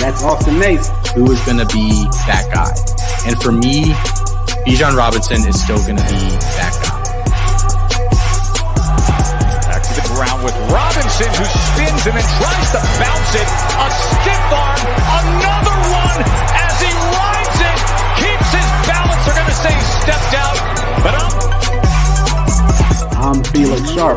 That's Austin Nace. Who is going to be that guy? And for me, Bijan Robinson is still going to be that guy. Back to the ground with Robinson, who spins and then tries to bounce it. A stiff arm, another one as he rides it, keeps his balance. They're going to say he stepped out, but I'm. I'm Felix Sharp.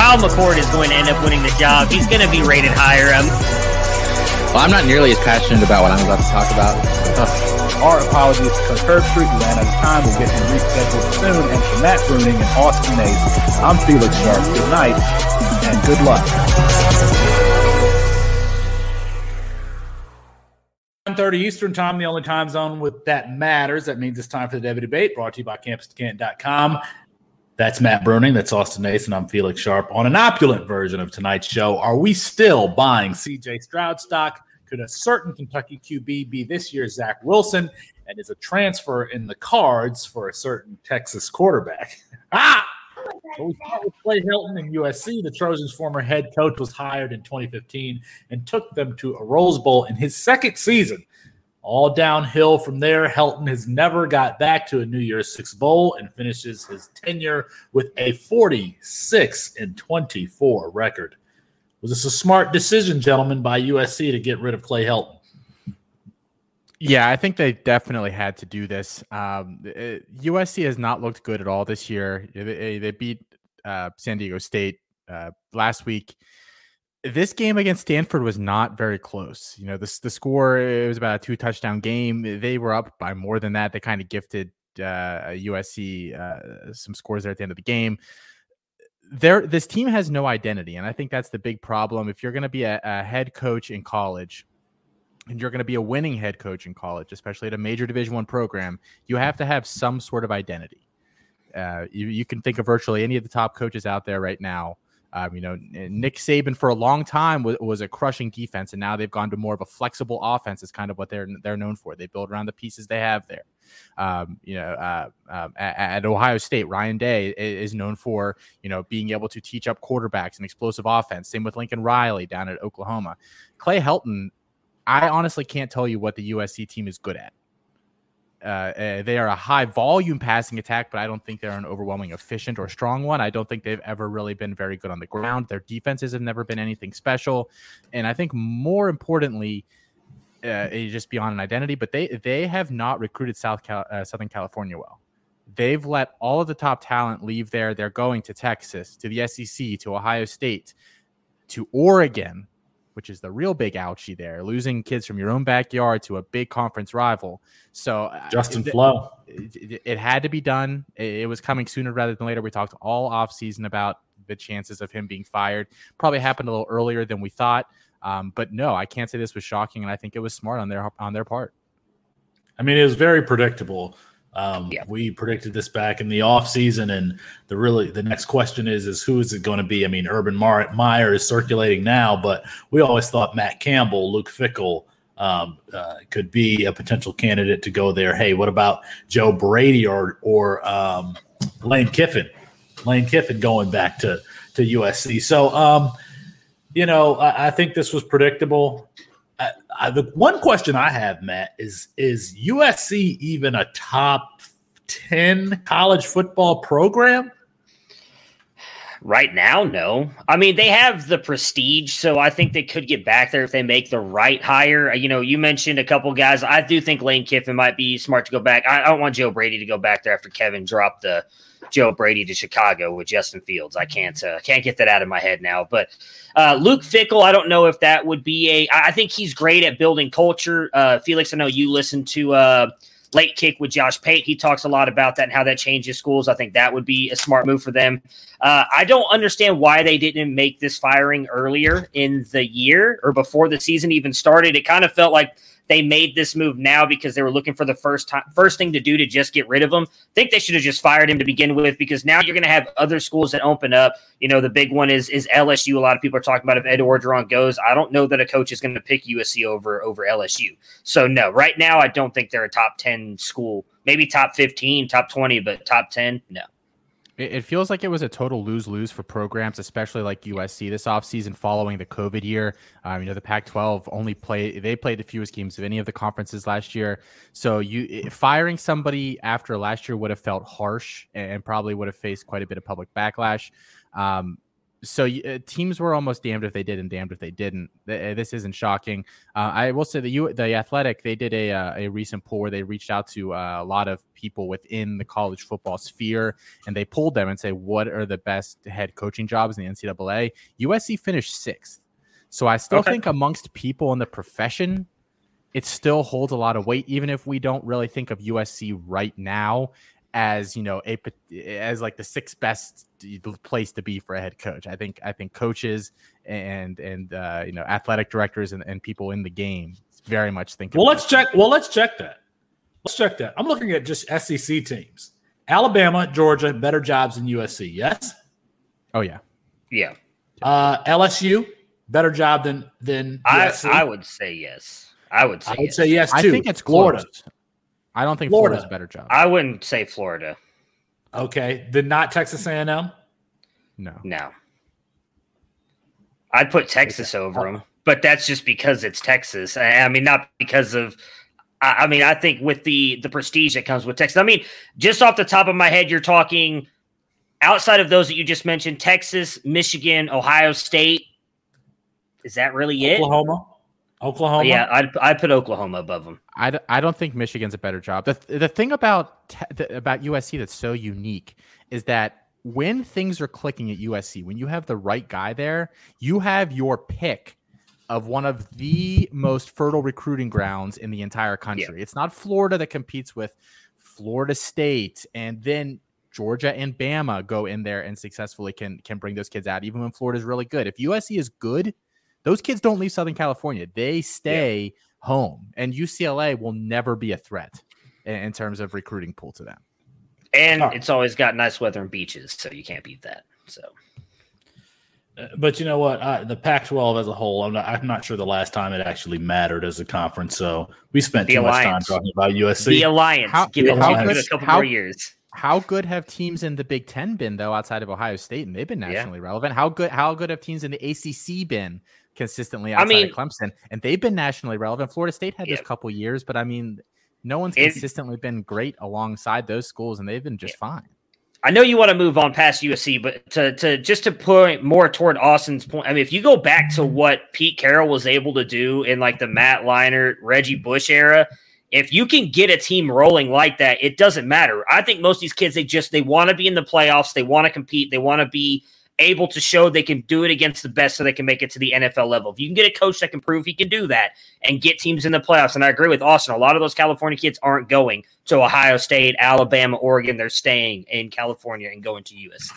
Kyle McCord is going to end up winning the job. He's going to be rated higher. Um, well, I'm not nearly as passionate about what I'm about to talk about. Our apologies because Herbstreit ran out of time. We'll get him rescheduled soon. And for Matt Bruning and Austin Nace, I'm Felix Sharp. Good night and good luck. 1.30 Eastern Time, the only time zone with that matters. That means it's time for the Devy Debate, brought to you by Campus2Canton.com. That's Matt Bruning. That's Austin Nason. I'm Felix Sharp. On an opulent version of tonight's show, are we still buying CJ Stroud stock? Could a certain Kentucky QB be this year's Zach Wilson? And is a transfer in the cards for a certain Texas quarterback? ah! So we start with Clay Helton in USC. The Trojans' former head coach was hired in 2015 and took them to a Rose Bowl in his second season all downhill from there. Helton has never got back to a New Year's Six Bowl and finishes his tenure with a 46 and 24 record. Was this a smart decision, gentlemen, by USC to get rid of Clay Helton? Yeah, I think they definitely had to do this. Um, it, USC has not looked good at all this year. They, they beat uh, San Diego State uh, last week this game against Stanford was not very close. You know, the the score it was about a two touchdown game. They were up by more than that. They kind of gifted uh, USC uh, some scores there at the end of the game. There, this team has no identity, and I think that's the big problem. If you're going to be a, a head coach in college, and you're going to be a winning head coach in college, especially at a major Division One program, you have to have some sort of identity. Uh, you, you can think of virtually any of the top coaches out there right now um, you know, Nick Saban for a long time was, was, a crushing defense, and now they've gone to more of a flexible offense. Is kind of what they're they're known for. They build around the pieces they have there. Um, you know, uh, um, at, at, Ohio State, Ryan Day is known for you know being able to teach up quarterbacks and explosive offense. Same with Lincoln Riley down at Oklahoma. Clay Helton, I honestly can't tell you what the USC team is good at. Uh, eh, they are a high volume passing attack, but I don't think they're an overwhelming efficient or strong one. I don't think they've ever really been very good on the ground. Their defenses have never been anything special, and I think more importantly, uh, just beyond an identity, but they they have not recruited South Cal- uh, Southern California well. They've let all of the top talent leave there. They're going to Texas, to the SEC, to Ohio State, to Oregon, which is the real big ouchie there, losing kids from your own backyard to a big conference rival. So uh, Justin uh, Flowe, it, it, had to be done. It, it, was coming sooner rather than later. We talked all offseason about the chances of him being fired. Probably happened a little earlier than we thought. Um, but no, I can't say this was shocking, and I think it was smart on their on their part. I mean, it was very predictable. Um, yeah. We predicted this back in the off season, and the really the next question is is who is it going to be? I mean, Urban Meyer is circulating now, but we always thought Matt Campbell, Luke Fickell um, uh, could be a potential candidate to go there. Hey, what about Joe Brady or or um, Lane Kiffin? Lane Kiffin going back to to USC. So, um, you know, I, I think this was predictable. I, I, the one question I have, Matt, is is USC even a top ten college football program? Right now, no. I mean, they have the prestige, so I think they could get back there if they make the right hire. Uh, you know, you mentioned a couple guys. I do think Lane Kiffin might be smart to go back. I, I don't want Joe Brady to go back there after Kevin dropped the Joe Brady to Chicago with Justin Fields. I can't uh, can't get that out of my head now. But uh, Luke Fickell, I don't know if that would be a. I think he's great at building culture. Uh, Felix, I know you listen to uh, late kick with Josh Pate. He talks a lot about that and how that changes schools. I think that would be a smart move for them. Uh, I don't understand why they didn't make this firing earlier in the year or before the season even started. It kind of felt like they made this move now because they were looking for the first time, first thing to do to just get rid of him. I think they should have just fired him to begin with because now you're going to have other schools that open up. You know, the big one is is LSU. A lot of people are talking about if Ed Orgeron goes. I don't know that a coach is going to pick USC over over LSU. So no, right now I don't think they're a top ten school. Maybe top fifteen, top twenty, but top ten, no. It, feels like it was a total lose lose for programs, especially like USC this offseason following the COVID year. Um, you know, the Pac 12 only played, they played the fewest games of any of the conferences last year. So you firing somebody after last year would have felt harsh and probably would have faced quite a bit of public backlash. Um, so uh, teams were almost damned if they did and damned if they didn't. Uh, this isn't shocking. Uh, I will say the U, the Athletic they did a uh, a recent poll where they reached out to uh, a lot of people within the college football sphere and they pulled them and say what are the best head coaching jobs in the NCAA. USC finished sixth, so I still okay. think amongst people in the profession, it still holds a lot of weight, even if we don't really think of USC right now as you know a as like the sixth best place to be for a head coach. I think I think coaches and and uh, you know athletic directors and, and people in the game very much think. Well, let's check. Well, let's check that. Let's check that. I'm looking at just SEC teams. Alabama, Georgia, better jobs than USC. Yes. Oh yeah. Yeah. Uh, LSU, better job than than I, I would say yes. I would say I would yes. say yes too. I think it's Florida. Close. I don't think Florida. Florida's a better job. I wouldn't say Florida. Okay, then not Texas A&M. No, no. I'd put Texas over them, but that's just because it's Texas. I mean, not because of. I mean, I think with the the prestige that comes with Texas. I mean, just off the top of my head, you're talking outside of those that you just mentioned: Texas, Michigan, Ohio State. Is that really Oklahoma? it? Oklahoma. Oklahoma. Yeah, I'd, I'd put Oklahoma above them. I, I don't think Michigan's a better job. The, the thing about te- the, about USC that's so unique is that when things are clicking at USC, when you have the right guy there, you have your pick of one of the most fertile recruiting grounds in the entire country. Yeah. It's not Florida that competes with Florida State and then Georgia and Bama go in there and successfully can can bring those kids out even when Florida's really good. If USC is good, those kids don't leave Southern California. They stay yeah. home, and UCLA will never be a threat in, in terms of recruiting pool to them. And it's always got nice weather and beaches, so you can't beat that. So, uh, but you know what? Uh, the Pac-12 as a whole, I'm not, I'm not sure the last time it actually mattered as a conference. So we spent the too alliance. much time talking about USC. The alliance. How, Give it how good, a couple how, more years. How good have teams in the Big Ten been though, outside of Ohio State, and they've been nationally yeah. relevant? How good? How good have teams in the ACC been? Consistently outside I mean, of Clemson, and they've been nationally relevant. Florida State had yeah. this couple years, but I mean, no one's it, consistently been great alongside those schools, and they've been just yeah. fine. I know you want to move on past USC, but to to just to point more toward Austin's point, I mean, if you go back to what Pete Carroll was able to do in like the Matt Leinart, Reggie Bush era, if you can get a team rolling like that, it doesn't matter. I think most of these kids they just they want to be in the playoffs, they want to compete, they want to be able to show they can do it against the best so they can make it to the NFL level. If you can get a coach that can prove he can do that and get teams in the playoffs, and I agree with Austin, a lot of those California kids aren't going to Ohio State, Alabama, Oregon. They're staying in California and going to USC.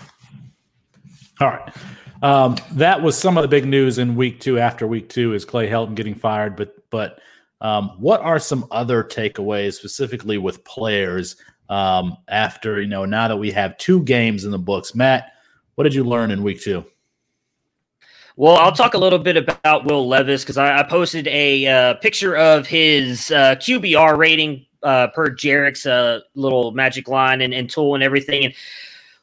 All right. Um, that was some of the big news in week two after week two is Clay Helton getting fired. But but um, what are some other takeaways specifically with players um, after, you know, now that we have two games in the books? Matt, what did you learn in week two? Well, I'll talk a little bit about Will Levis because I, I, posted a uh, picture of his uh, QBR rating uh, per Jarek's uh, little magic line and, and tool and everything. And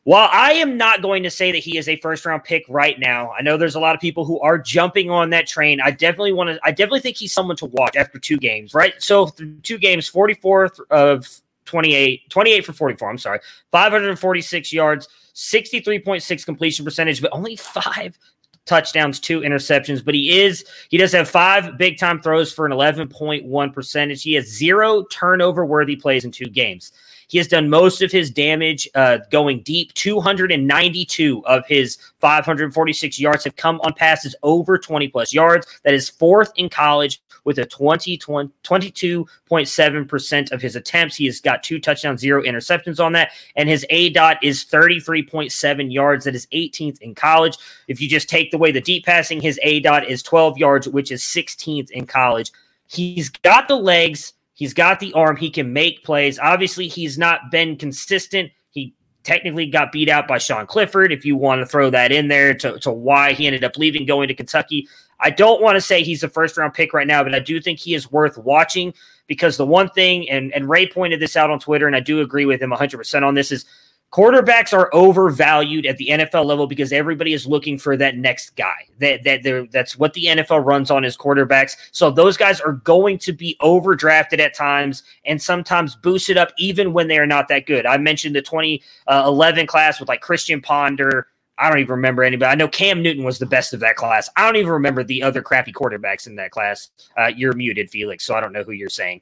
while I am not going to say that he is a first round pick right now, I know there's a lot of people who are jumping on that train. I definitely want to, I definitely think he's someone to watch after two games, right? So, two games, 44 of 28, 28 for 44, I'm sorry, 546 yards, 63.6 completion percentage, but only five touchdowns, two interceptions. But he is, he does have five big time throws for an 11.1 percentage. He has zero turnover worthy plays in two games. He has done most of his damage uh, going deep. 292 of his 546 yards have come on passes over 20 plus yards. That is fourth in college with a 20, 20 22.7% of his attempts. He has got two touchdowns, zero interceptions on that. And his A dot is 33.7 yards. That is 18th in college. If you just take away the deep passing, his A dot is 12 yards, which is 16th in college. He's got the legs. He's got the arm. He can make plays. Obviously, he's not been consistent. He technically got beat out by Sean Clifford, if you want to throw that in there to, to why he ended up leaving, going to Kentucky. I don't want to say he's a first round pick right now, but I do think he is worth watching because the one thing, and, and Ray pointed this out on Twitter, and I do agree with him 100% on this, is quarterbacks are overvalued at the NFL level because everybody is looking for that next guy. That that that's what the NFL runs on is quarterbacks. So those guys are going to be overdrafted at times and sometimes boosted up even when they are not that good. I mentioned the 2011 class with like Christian Ponder. I don't even remember anybody. I know Cam Newton was the best of that class. I don't even remember the other crappy quarterbacks in that class. Uh, you're muted, Felix, so I don't know who you're saying.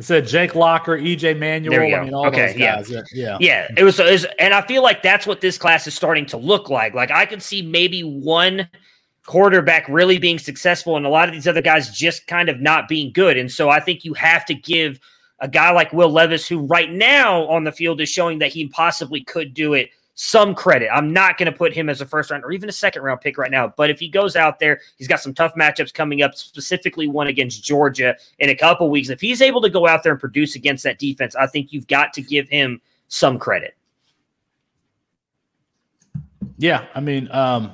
I said Jake Locker, EJ Manuel. I mean, all okay, those guys. Yeah. yeah, yeah. It was, it was, and I feel like that's what this class is starting to look like. Like I could see maybe one quarterback really being successful, and a lot of these other guys just kind of not being good. And so I think you have to give a guy like Will Levis, who right now on the field is showing that he possibly could do it, some credit. I'm not going to put him as a first round or even a second round pick right now. But if he goes out there, he's got some tough matchups coming up, specifically one against Georgia in a couple weeks. If he's able to go out there and produce against that defense, I think you've got to give him some credit. Yeah, I mean, um,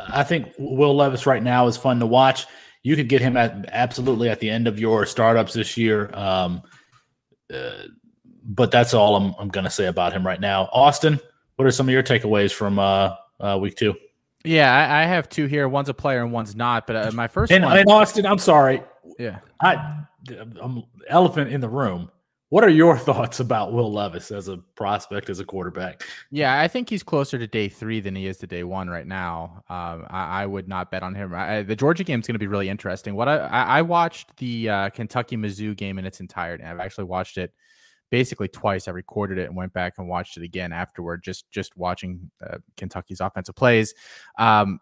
I think Will Levis right now is fun to watch. You could get him at absolutely at the end of your startups this year. Um, uh, but that's all I'm, I'm going to say about him right now. Austin, what are some of your takeaways from uh, uh, week two? Yeah, I, I, have two here. One's a player and one's not. But uh, my first and, one, and Austin, I'm sorry. Yeah, I, I'm elephant in the room. What are your thoughts about Will Levis as a prospect, as a quarterback? Yeah, I think he's closer to day three than he is to day one right now. Um, I, I, would not bet on him. I, the Georgia game is going to be really interesting. What I, I watched the uh, Kentucky Mizzou game in its entirety. I've actually watched it basically twice. I recorded it and went back and watched it again afterward, just just watching uh, Kentucky's offensive plays. Um,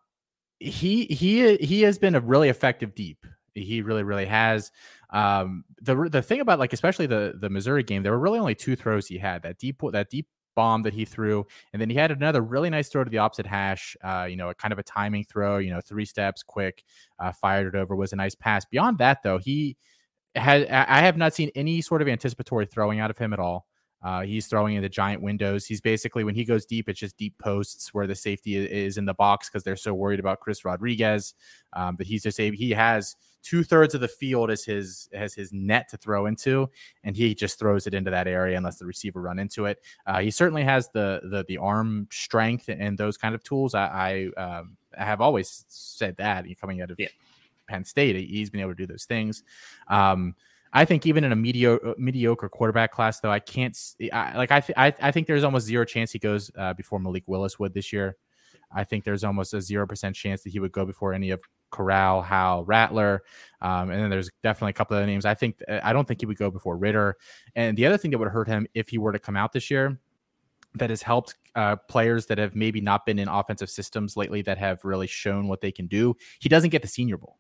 he he he has been a really effective deep. He really really has. Um, the the thing about like especially the the Missouri game, there were really only two throws he had. That deep that deep bomb that he threw, and then he had another really nice throw to the opposite hash. Uh, you know, a kind of a timing throw. You know, three steps, quick, uh, fired it over was a nice pass. Beyond that, though, he has I have not seen any sort of anticipatory throwing out of him at all. Uh, he's throwing in the giant windows. He's basically when he goes deep, it's just deep posts where the safety is in the box because they're so worried about Chris Rodriguez. Um, but he's just a, he has two thirds of the field as his as his net to throw into, and he just throws it into that area unless the receiver run into it. Uh, he certainly has the the the arm strength and those kind of tools. I, I, um, I have always said that coming out of yeah. Penn State. He's been able to do those things. Um, I think even in a mediocre uh, mediocre quarterback class, though, I can't I, like I, th- I I think there's almost zero chance he goes uh, before Malik Willis would this year. I think there's almost a zero percent chance that he would go before any of Corral, Howell, Rattler, um, and then there's definitely a couple of other names. I think uh, I don't think he would go before Ridder. And the other thing that would hurt him if he were to come out this year that has helped uh, players that have maybe not been in offensive systems lately that have really shown what they can do. He doesn't get the Senior Bowl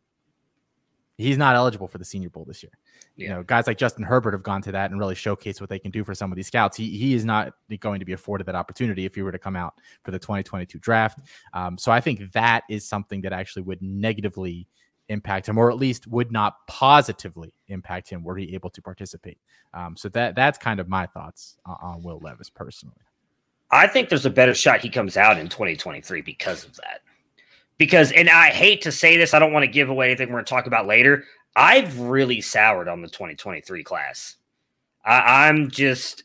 he's not eligible for the Senior Bowl this year. Yeah. You know, guys like Justin Herbert have gone to that and really showcased what they can do for some of these scouts. He he is not going to be afforded that opportunity if he were to come out for the 2022 draft. Um, so I think that is something that actually would negatively impact him, or at least would not positively impact him were he able to participate. Um, so that that's kind of my thoughts on, on Will Levis personally. I think there's a better shot he comes out in 2023 because of that because, and I hate to say this, I don't want to give away anything we're going to talk about later. I've really soured on the 2023 class. I, I'm just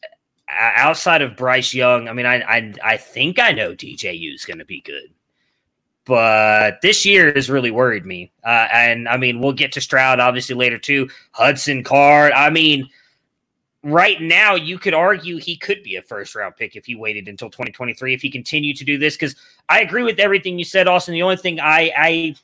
outside of Bryce Young. I mean, I I, I think I know DJU is going to be good, but this year has really worried me. Uh, and I mean, we'll get to Stroud obviously later too. Hudson Card. I mean, right now you could argue he could be a first round pick if he waited until 2023 if he continued to do this because i agree with everything you said austin the only thing i i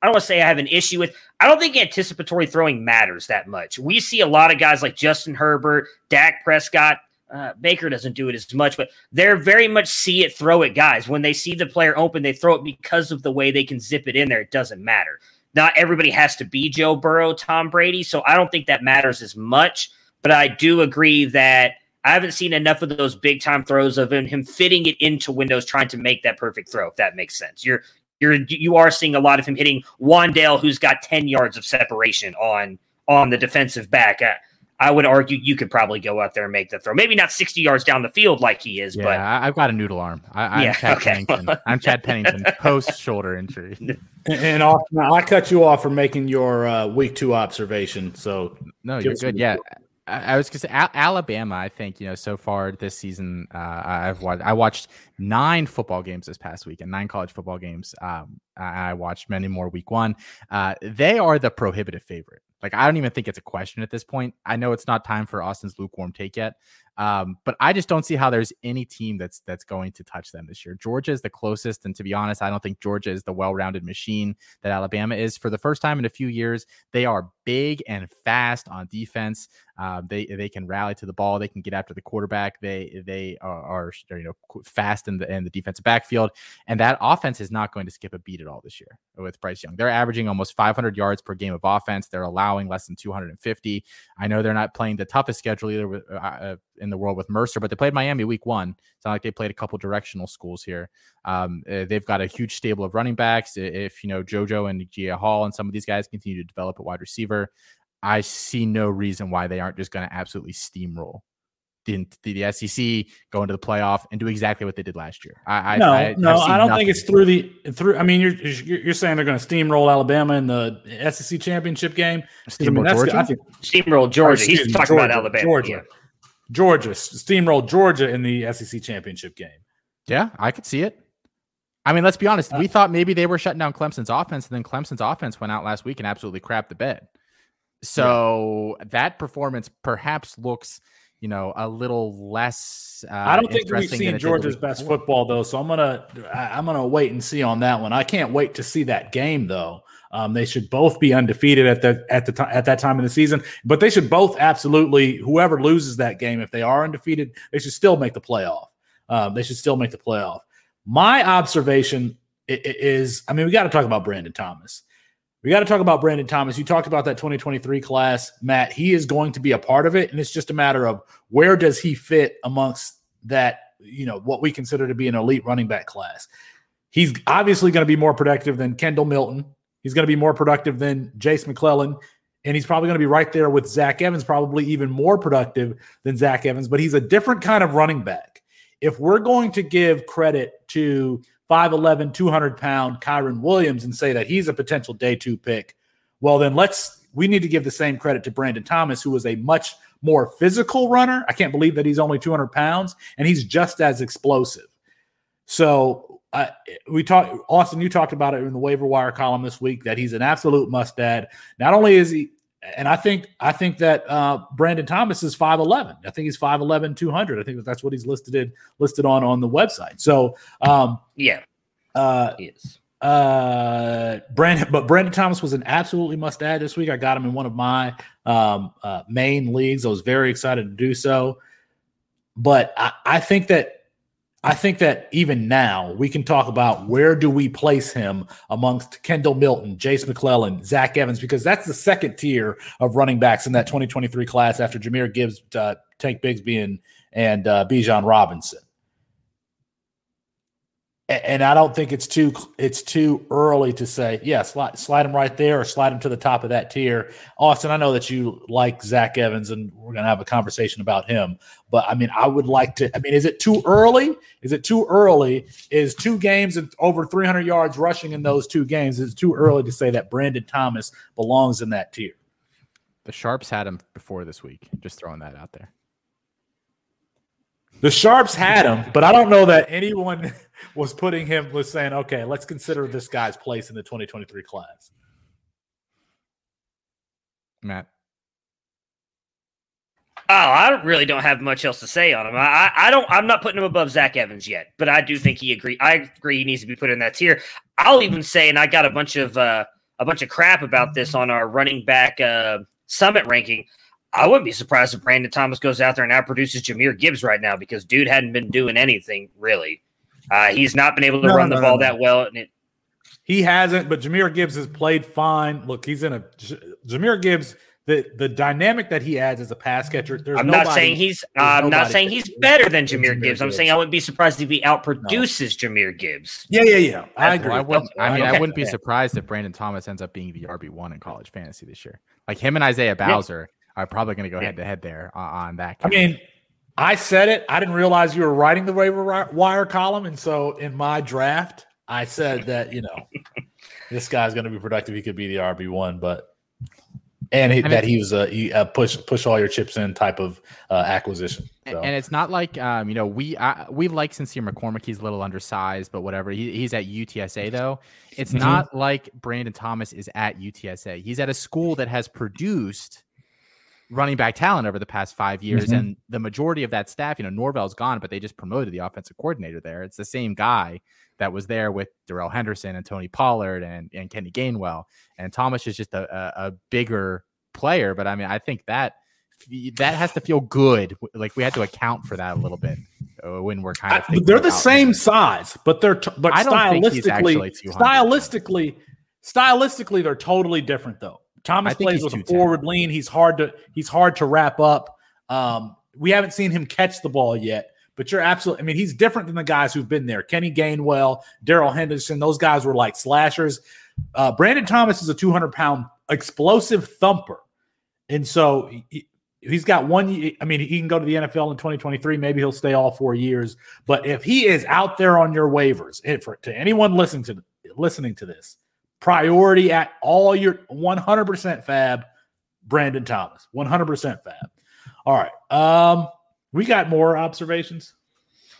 I don't want to say I have an issue with. I don't think anticipatory throwing matters that much. We see a lot of guys like Justin Herbert, Dak Prescott. Uh, Baker doesn't do it as much, but they're very much see it, throw it guys. When they see the player open, they throw it because of the way they can zip it in there. It doesn't matter. Not everybody has to be Joe Burrow, Tom Brady. So I don't think that matters as much. But I do agree that I haven't seen enough of those big time throws of him, him fitting it into windows, trying to make that perfect throw. If that makes sense, you're you're you are seeing a lot of him hitting Wan'Dale, who's got ten yards of separation on on the defensive back. Uh, I would argue you could probably go out there and make the throw. Maybe not 60 yards down the field like he is, yeah, but I've got a noodle arm. I, am yeah, Chad okay. Pennington. I'm Chad Pennington post shoulder injury. And, and I cut you off for making your uh, week two observation. So no, you're good. Yeah, I, was to say Alabama. I think you know so far this season, uh, I've watched. I watched nine football games this past week and nine college football games. Um, I, I watched many more week one. Uh, they are the prohibitive favorite. Like I don't even think it's a question at this point. I know it's not time for Austin's lukewarm take yet, um, but I just don't see how there's any team that's that's going to touch them this year. Georgia is the closest, and to be honest, I don't think Georgia is the well-rounded machine that Alabama is. For the first time in a few years, they are big and fast on defense. Uh, they they can rally to the ball. They can get after the quarterback. They they are, are you know fast in the in the defensive backfield, and that offense is not going to skip a beat at all this year with Bryce Young. They're averaging almost 500 yards per game of offense. They're allowing less than 250. I know they're not playing the toughest schedule either with, uh, uh in the world with Mercer, but they played Miami week one. It's not like they played a couple directional schools here. Um, uh, they've got a huge stable of running backs. If you know JoJo and Agiye Hall and some of these guys continue to develop at wide receiver, I see no reason why they aren't just going to absolutely steamroll the, the SEC, go into the playoff, and do exactly what they did last year. I, no, I, no, I don't think it's through the through. I mean, you're you're saying they're going to steamroll Alabama in the SEC championship game. Steamroll I mean, Georgia. Think, steamroll Georgia. He's talking Georgia, about Alabama. Georgia. Yeah. Georgia steamroll Georgia in the SEC championship game. Yeah, I could see it. I mean, let's be honest. We uh, thought maybe they were shutting down Clemson's offense, and then Clemson's offense went out last week and absolutely crapped the bed. So yeah. that performance perhaps looks, you know, a little less. Uh, I don't think we've seen Georgia's best football though, so I'm gonna I'm gonna wait and see on that one. I can't wait to see that game though. Um, they should both be undefeated at the at the at that time in the season, but they should both absolutely whoever loses that game, if they are undefeated, they should still make the playoff. Um, they should still make the playoff. My observation is, I mean, we got to talk about Brandon Thomas. We got to talk about Brandon Thomas. You talked about that 2023 class, Matt. He is going to be a part of it, and it's just a matter of where does he fit amongst that, you know, what we consider to be an elite running back class. He's obviously going to be more productive than Kendall Milton. He's going to be more productive than Jase McClellan, and he's probably going to be right there with Zach Evans, probably even more productive than Zach Evans. But he's a different kind of running back. If we're going to give credit to 5'11, 200 pound Kyren Williams and say that he's a potential day two pick, well, then let's, we need to give the same credit to Brandon Thomas, who was a much more physical runner. I can't believe that he's only 200 pounds and he's just as explosive. So uh, we talked, Austin, you talked about it in the waiver wire column this week that he's an absolute must add. Not only is he and I think I think that uh, Brandon Thomas is 5'11. I think he's 5'11, 200. I think that's what he's listed in, listed on on the website. So um, yeah, uh, yes. Uh, Brandon, but Brandon Thomas was an absolutely must add this week. I got him in one of my um, uh, main leagues. I was very excited to do so. But I, I think that I think that even now we can talk about where do we place him amongst Kendall Milton, Jase McClellan, Zach Evans, because that's the second tier of running backs in that 2023 class after Jahmyr Gibbs, Tank,, uh, Tank, Bigsby, and, and uh, Bijan Robinson. And I don't think it's too it's too early to say yeah slide slide him right there or slide him to the top of that tier. Austin, I know that you like Zach Evans, and we're gonna have a conversation about him. But I mean, I would like to. I mean, is it too early? Is it too early? Is two games and over 300 yards rushing in those two games? Is too early to say that Brandon Thomas belongs in that tier? The Sharps had him before this week. Just throwing that out there. The Sharps had him, but I don't know that anyone was putting him was saying, okay, let's consider this guy's place in the 2023 class. Matt. Oh, I really don't have much else to say on him. I, I don't. I'm not putting him above Zach Evans yet, but I do think he agree. I agree he needs to be put in that tier. I'll even say, and I got a bunch of uh, a bunch of crap about this on our running back uh, summit ranking. I wouldn't be surprised if Brandon Thomas goes out there and outproduces Jahmyr Gibbs right now because dude hadn't been doing anything really. Uh, he's not been able to No, run no, the no, ball no. that well. And it, He hasn't, but Jahmyr Gibbs has played fine. Look, he's in a J- Jahmyr Gibbs. The the dynamic that he adds as a pass catcher. There's I'm nobody, not saying he's. I'm not saying he's better than than Jameer Jahmyr Gibbs. I'm saying I wouldn't be surprised if he outproduces Jahmyr Gibbs. Yeah, yeah, yeah. I agree. I, wouldn't, I mean, I wouldn't be surprised if Brandon Thomas ends up being the RB one in college fantasy this year. Like him and Isaiah Bowser are probably going to go head to head there on, on that. I mean, I said it. I didn't realize you were writing the waiver wire column, and so in my draft, I said that you know this guy's going to be productive. He could be the RB one, but and he, that he was a, he, a push push all your chips in type of uh, acquisition. So. And it's not like um, you know we I, we like Sincere McCormick. He's a little undersized, but whatever. He, he's at UTSA though. It's Mhm. not like Brandon Thomas is at UTSA. He's at a school that has produced running back talent over the past five years, Mhm. and the majority of that staff, you know, Norvell's gone, but they just promoted the offensive coordinator there. It's the same guy that was there with Darrell Henderson and Tony Pollard and and Kenny Gainwell, and Thomas is just a, a, a bigger player. But I mean, I think that that has to feel good. Like we had to account for that a little bit uh, when we're kind of. thinking they're the same size, but they're t- but I don't think he's actually stylistically, stylistically, stylistically, they're totally different though. Thomas plays with a 210. forward lean. He's hard to he's hard to wrap up. Um, we haven't seen him catch the ball yet, but you're absolutely. I mean, he's different than the guys who've been there. Kenny Gainwell, Darrell Henderson, those guys were like slashers. Uh, Brandon Thomas is a 200 pound explosive thumper, and so he, he's got one. I mean, he can go to the NFL in 2023. Maybe he'll stay all four years. But if he is out there on your waivers, and for to anyone listening to listening to this, priority at all your 100% fab, Brandon Thomas, 100% fab. All right, um, we got more observations.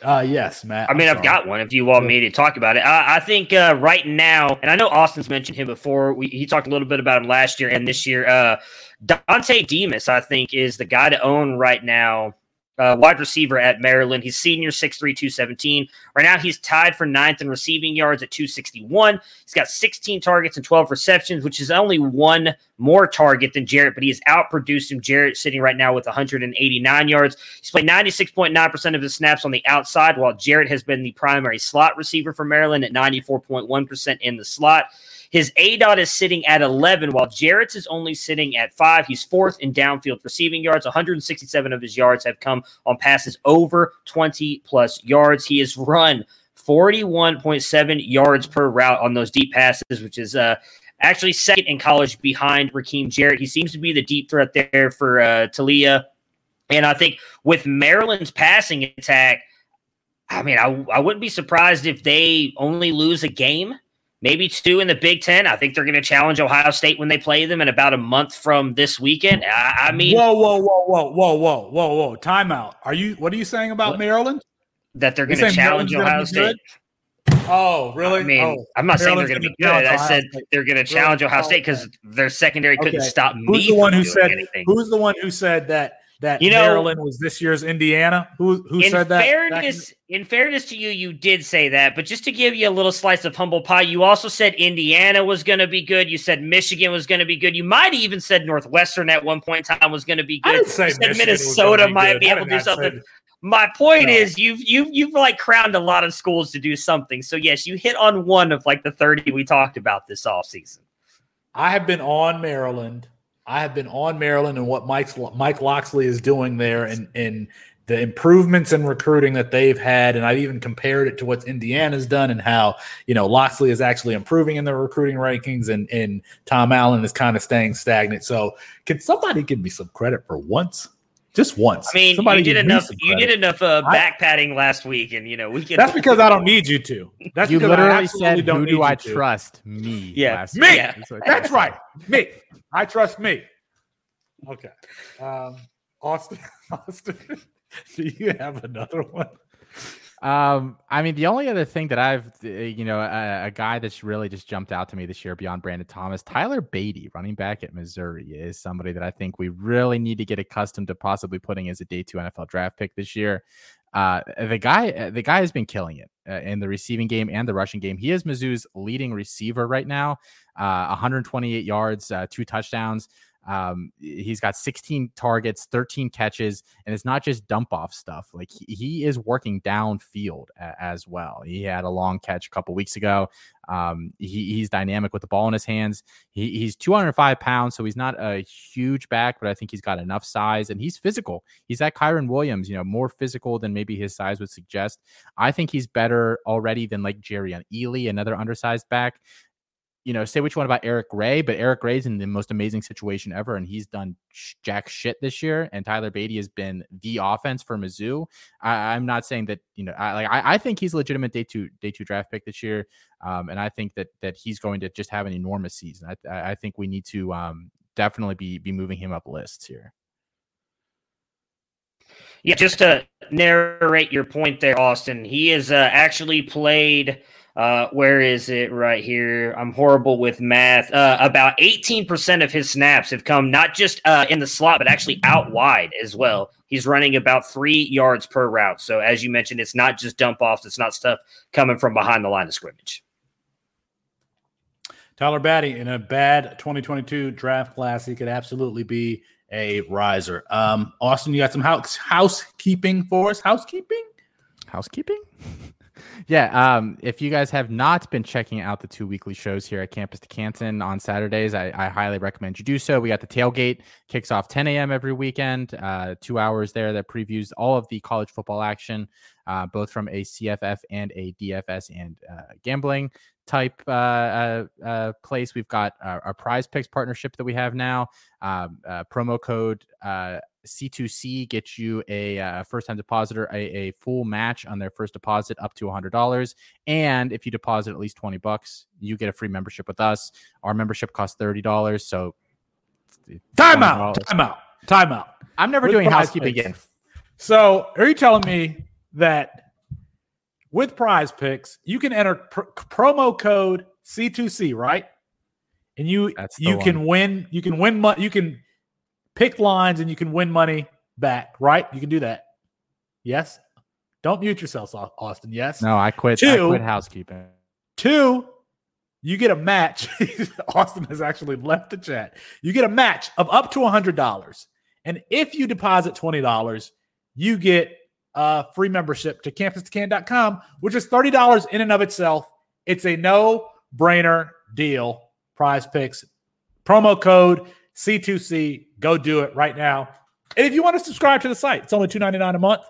Uh, yes, Matt. I mean, I've sorry. got one if you want me to talk about it. I, I think uh, right now, and I know Austin's mentioned him before. We, he talked a little bit about him last year and this year. Uh, Dontay Demus, I think, is the guy to own right now. Uh, wide receiver at Maryland. He's senior, 6'3, 217. Right now, he's tied for ninth in receiving yards at 261. He's got 16 targets and 12 receptions, which is only one more target than Jarrett, but he has outproduced him. Jarrett sitting right now with 189 yards. He's played 96.9% of his snaps on the outside, while Jarrett has been the primary slot receiver for Maryland at 94.1% in the slot. His A dot is sitting at 11, while Jarrett's is only sitting at five. He's fourth in downfield receiving yards. 167 of his yards have come on passes over 20 plus yards. He has run 41.7 yards per route on those deep passes, which is uh, actually second in college behind Rakim Jarrett. He seems to be the deep threat there for uh, Taulia. And I think with Maryland's passing attack, I mean, I, I wouldn't be surprised if they only lose a game, maybe two in the Big Ten. I think they're going to challenge Ohio State when they play them in about a month from this weekend. I, I mean, whoa, whoa, whoa, whoa, whoa, whoa, whoa, whoa! Timeout. Are you? What are you saying about What? Maryland? that they're going to challenge Ohio State. Oh, really? I mean, oh. I'm not saying they're going to be good. I said State. they're going to challenge Really? Ohio Oh, State because their secondary couldn't stop me. Who's the one from who said? anything. Who's the one who said that that You know- Maryland was this year's Indiana? Who who in said that? fairness, in fairness to you, you did say that, but just to give you a little slice of humble pie, you also said Indiana was going to be good. You said Michigan was going to be good. You might have even said Northwestern at one point in time was going to be I good. You said Michigan Minnesota be might good. be able to do something. that. My point No. is, you've you've you've like crowned a lot of schools to do something. So yes, you hit on one of like the thirty we talked about this offseason. I have been on Maryland. I have been on Maryland and what Mike's Mike Locksley is doing there, and and the improvements in recruiting that they've had, and I've even compared it to what Indiana's done and how you know Locksley is actually improving in their recruiting rankings, and and Tom Allen is kind of staying stagnant. So, can somebody give me some credit for once? Just once. I mean, somebody you did enough. some You did enough uh, back patting last week, and you know we can. That's because I don't need you to. That's you because I literally said, don't "Who need do you I to." trust?" Me. Yeah. last Me! week. Yeah. That's That's right. Me. I trust me. Okay. Um, Austin, Austin, do you have another one? Um, I mean, the only other thing that I've, uh, you know, a, a guy that's really just jumped out to me this year beyond Brandon Thomas, Tyler Badie, running back at Missouri, is somebody that I think we really need to get accustomed to possibly putting as a day two NFL draft pick this year. Uh, the guy, uh, the guy has been killing it uh, in the receiving game and the rushing game. He is Mizzou's leading receiver right now, uh, 128 yards, uh, two touchdowns. Um, he's got 16 targets, 13 catches, and it's not just dump off stuff. Like he, he is working downfield a, as well. He had a long catch a couple weeks ago. Um, he, he's dynamic with the ball in his hands. He, he's 205 pounds, so he's not a huge back, but I think he's got enough size and he's physical. He's that Kyren Williams, you know, more physical than maybe his size would suggest. I think he's better already than like Jerrion Ealy, another undersized back you know, say you want about Eric Gray, but Eric Gray's in the most amazing situation ever, and he's done sh- jack shit this year. And Tyler Badie has been the offense for Mizzou. I, I'm not saying that you know, I like I, I think he's a legitimate day two day two draft pick this year, um, and I think that that he's going to just have an enormous season. I, I I think we need to um, definitely be be moving him up lists here. Yeah, just to narrate your point there, Austin. He has uh, actually played. Uh, where is it right here? I'm horrible with math. Uh, about 18% of his snaps have come not just uh, in the slot, but actually out wide as well. He's running about three yards per route. So, as you mentioned, it's not just dump offs, it's not stuff coming from behind the line of scrimmage. Tyler Badie in a bad 2022 draft class, he could absolutely be a riser. Um, Austin, you got some house housekeeping for us? Housekeeping? housekeeping yeah um if you guys have not been checking out the two weekly shows here at campus to canton on saturdays I, I highly recommend you do so. We got the tailgate kicks off 10 a.m every weekend uh two hours there that previews all of the college football action uh, both from a cff and a dfs and uh, gambling type uh, uh, uh, place. We've got our, our prize picks partnership that we have now um, uh, promo code uh, C2C gets you a uh, first time depositor a, a full match on their first deposit up to $100. And if you deposit at least 20 bucks, you get a free membership with us. Our membership costs $30. So Time out. $20. Time out. Time out. I'm never With doing housekeeping Picks. again. So, are you telling me that with prize picks, you can enter pr- promo code C2C, right? And you you can win, you can win money, you can pick lines and you can win money back, right? You can do that. Yes. Don't mute yourself, Austin. Yes. No, I quit. I Two. quit housekeeping. Two, you get a match. Austin has actually left the chat. You get a match of up to $100. And if you deposit $20, you get a free membership to campus2canton.com, which is $30 in and of itself. It's a no brainer deal. Prize picks, promo code C2C. Go do it right now. And if you want to subscribe to the site, it's only $2.99 a month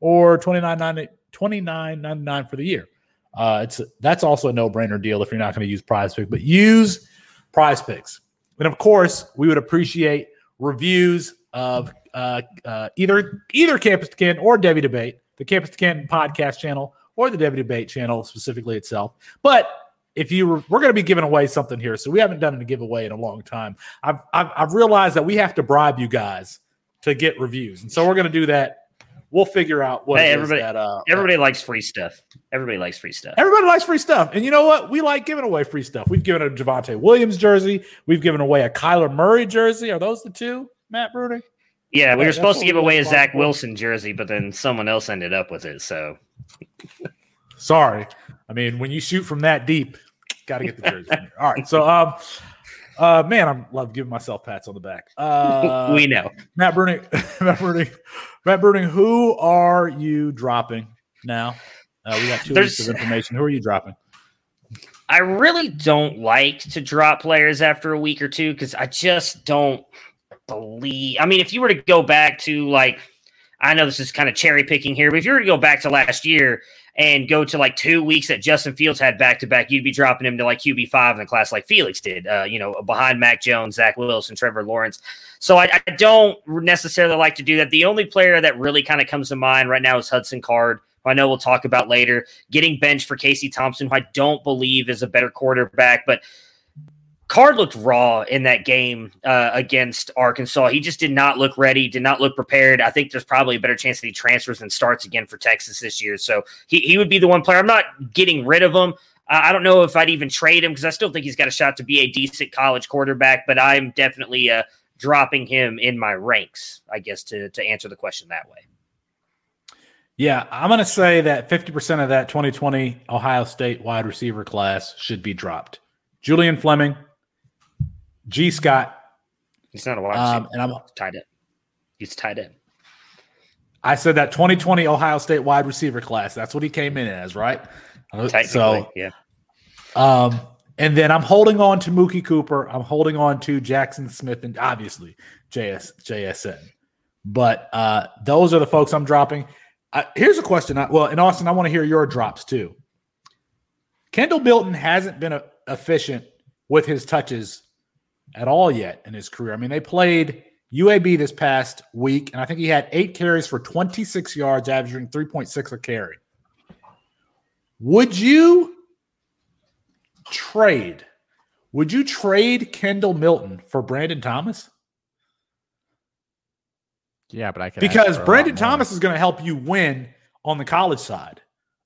or $29.99 $29.99 for the year. Uh, it's that's also a no-brainer deal if you're not going to use Prize picks, but use Prize Picks. And of course, we would appreciate reviews of uh, uh, either either Campus to Canton or Devy Debate, the Campus to Canton podcast channel or the Devy Debate channel specifically itself. But if you were, we're going to be giving away something here, so we haven't done a giveaway in a long time. I've, I've I've realized that we have to bribe you guys to get reviews, and so we're going to do that. We'll figure out what Hey, everybody- that uh, Everybody likes free stuff. Everybody likes free stuff. Everybody likes free stuff. And you know what? We like giving away free stuff. We've given a Javonte Williams jersey. We've given away a Kyler Murray jersey. Are those the two, Matt Bruder? Yeah, we were supposed to give away a Zach. Wilson jersey, but then someone else ended up with it. So Sorry. I mean, when you shoot from that deep, got to get the jersey. All right. So, um, uh, man, I love giving myself pats on the back. Uh, we know. Matt Bruning, Matt Bruning, Matt Bruning, who are you dropping now? Uh, we got two weeks of information. Who are you dropping? I really don't like to drop players after a week or two because I just don't believe. I mean, if you were to go back to like, I know this is kind of cherry picking here, but if you were to go back to last year and go to like two weeks that Justin Fields had back to back, you'd be dropping him to like QB five in a class like Felix did. Uh, you know, behind Mac Jones, Zach Wilson, Trevor Lawrence. So I, I don't necessarily like to do that. The only player that really kind of comes to mind right now is Hudson Card. I know we'll talk about later. Getting benched for Casey Thompson, who I don't believe is a better quarterback, but Card looked raw in that game uh, against Arkansas. He just did not look ready, did not look prepared. I think there's probably a better chance that he transfers and starts again for Texas this year. So he, he would be the one player. I'm not getting rid of him. I don't know if I'd even trade him because I still think he's got a shot to be a decent college quarterback, but I'm definitely uh, dropping him in my ranks, I guess, to, to answer the question that way. Yeah, I'm going to say that 50% of that 2020 Ohio State wide receiver class should be dropped. Julian Fleming, Gee Scott. He's not a wide um, and I'm tied in. He's tied in. I said that 2020 Ohio State wide receiver class. That's what he came in as, right? So yeah. Um, and then I'm holding on to Mookie Cooper. I'm holding on to Jackson Smith and obviously JS JSN. But uh, those are the folks I'm dropping. Uh, here's a question. I, well, in Austin, I want to hear your drops too. Kendall Milton hasn't been a, efficient with his touches at all yet in his career. I mean, they played UAB this past week, and I think he had eight carries for 26 yards, averaging 3.6 a carry. Would you trade? Would you trade Kendall Milton for Brandon Thomas? Yeah, but I can because Brandon Thomas is going to help you win on the college side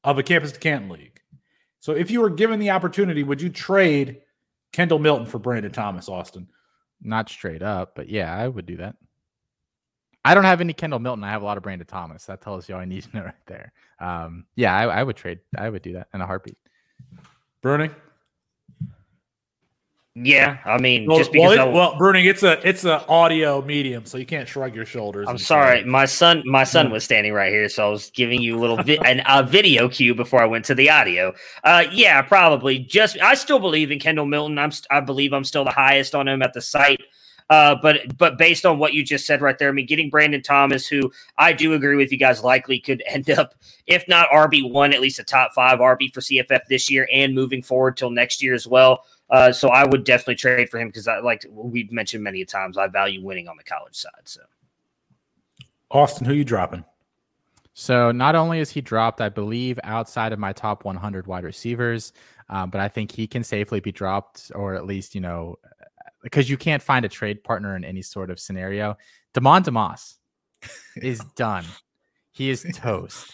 of a campus to Canton league. So if you were given the opportunity, would you trade Kendall Milton for Brandon Thomas, Austin? Not straight up, but yeah, I would do that. I don't have any Kendall Milton. I have a lot of Brandon Thomas. That tells you all I need to know right there. Um, yeah, I, I would trade. I would do that in a heartbeat. Bruning? Yeah, I mean, well, just because. Well, it, well, Bruning, it's a it's a audio medium, so you can't shrug your shoulders. I'm sorry, my son my son was standing right here, so I was giving you a little vi- an, a video cue before I went to the audio. Uh, yeah, probably. Just I still believe in Kendall Milton. I'm I believe I'm still the highest on him at the site. Uh, but but based on what you just said right there, I mean, getting Brandon Thomas, who I do agree with you guys, likely could end up, if not RB one, at least a top five RB for CFF this year and moving forward till next year as well. Uh, so I would definitely trade for him because I like we've mentioned many times I value winning on the college side. So Austin, who are you dropping? So not only is he dropped, I believe outside of my top 100 wide receivers, um, but I think he can safely be dropped, or at least you know, because you can't find a trade partner in any sort of scenario. Demond Demas is done. He is toast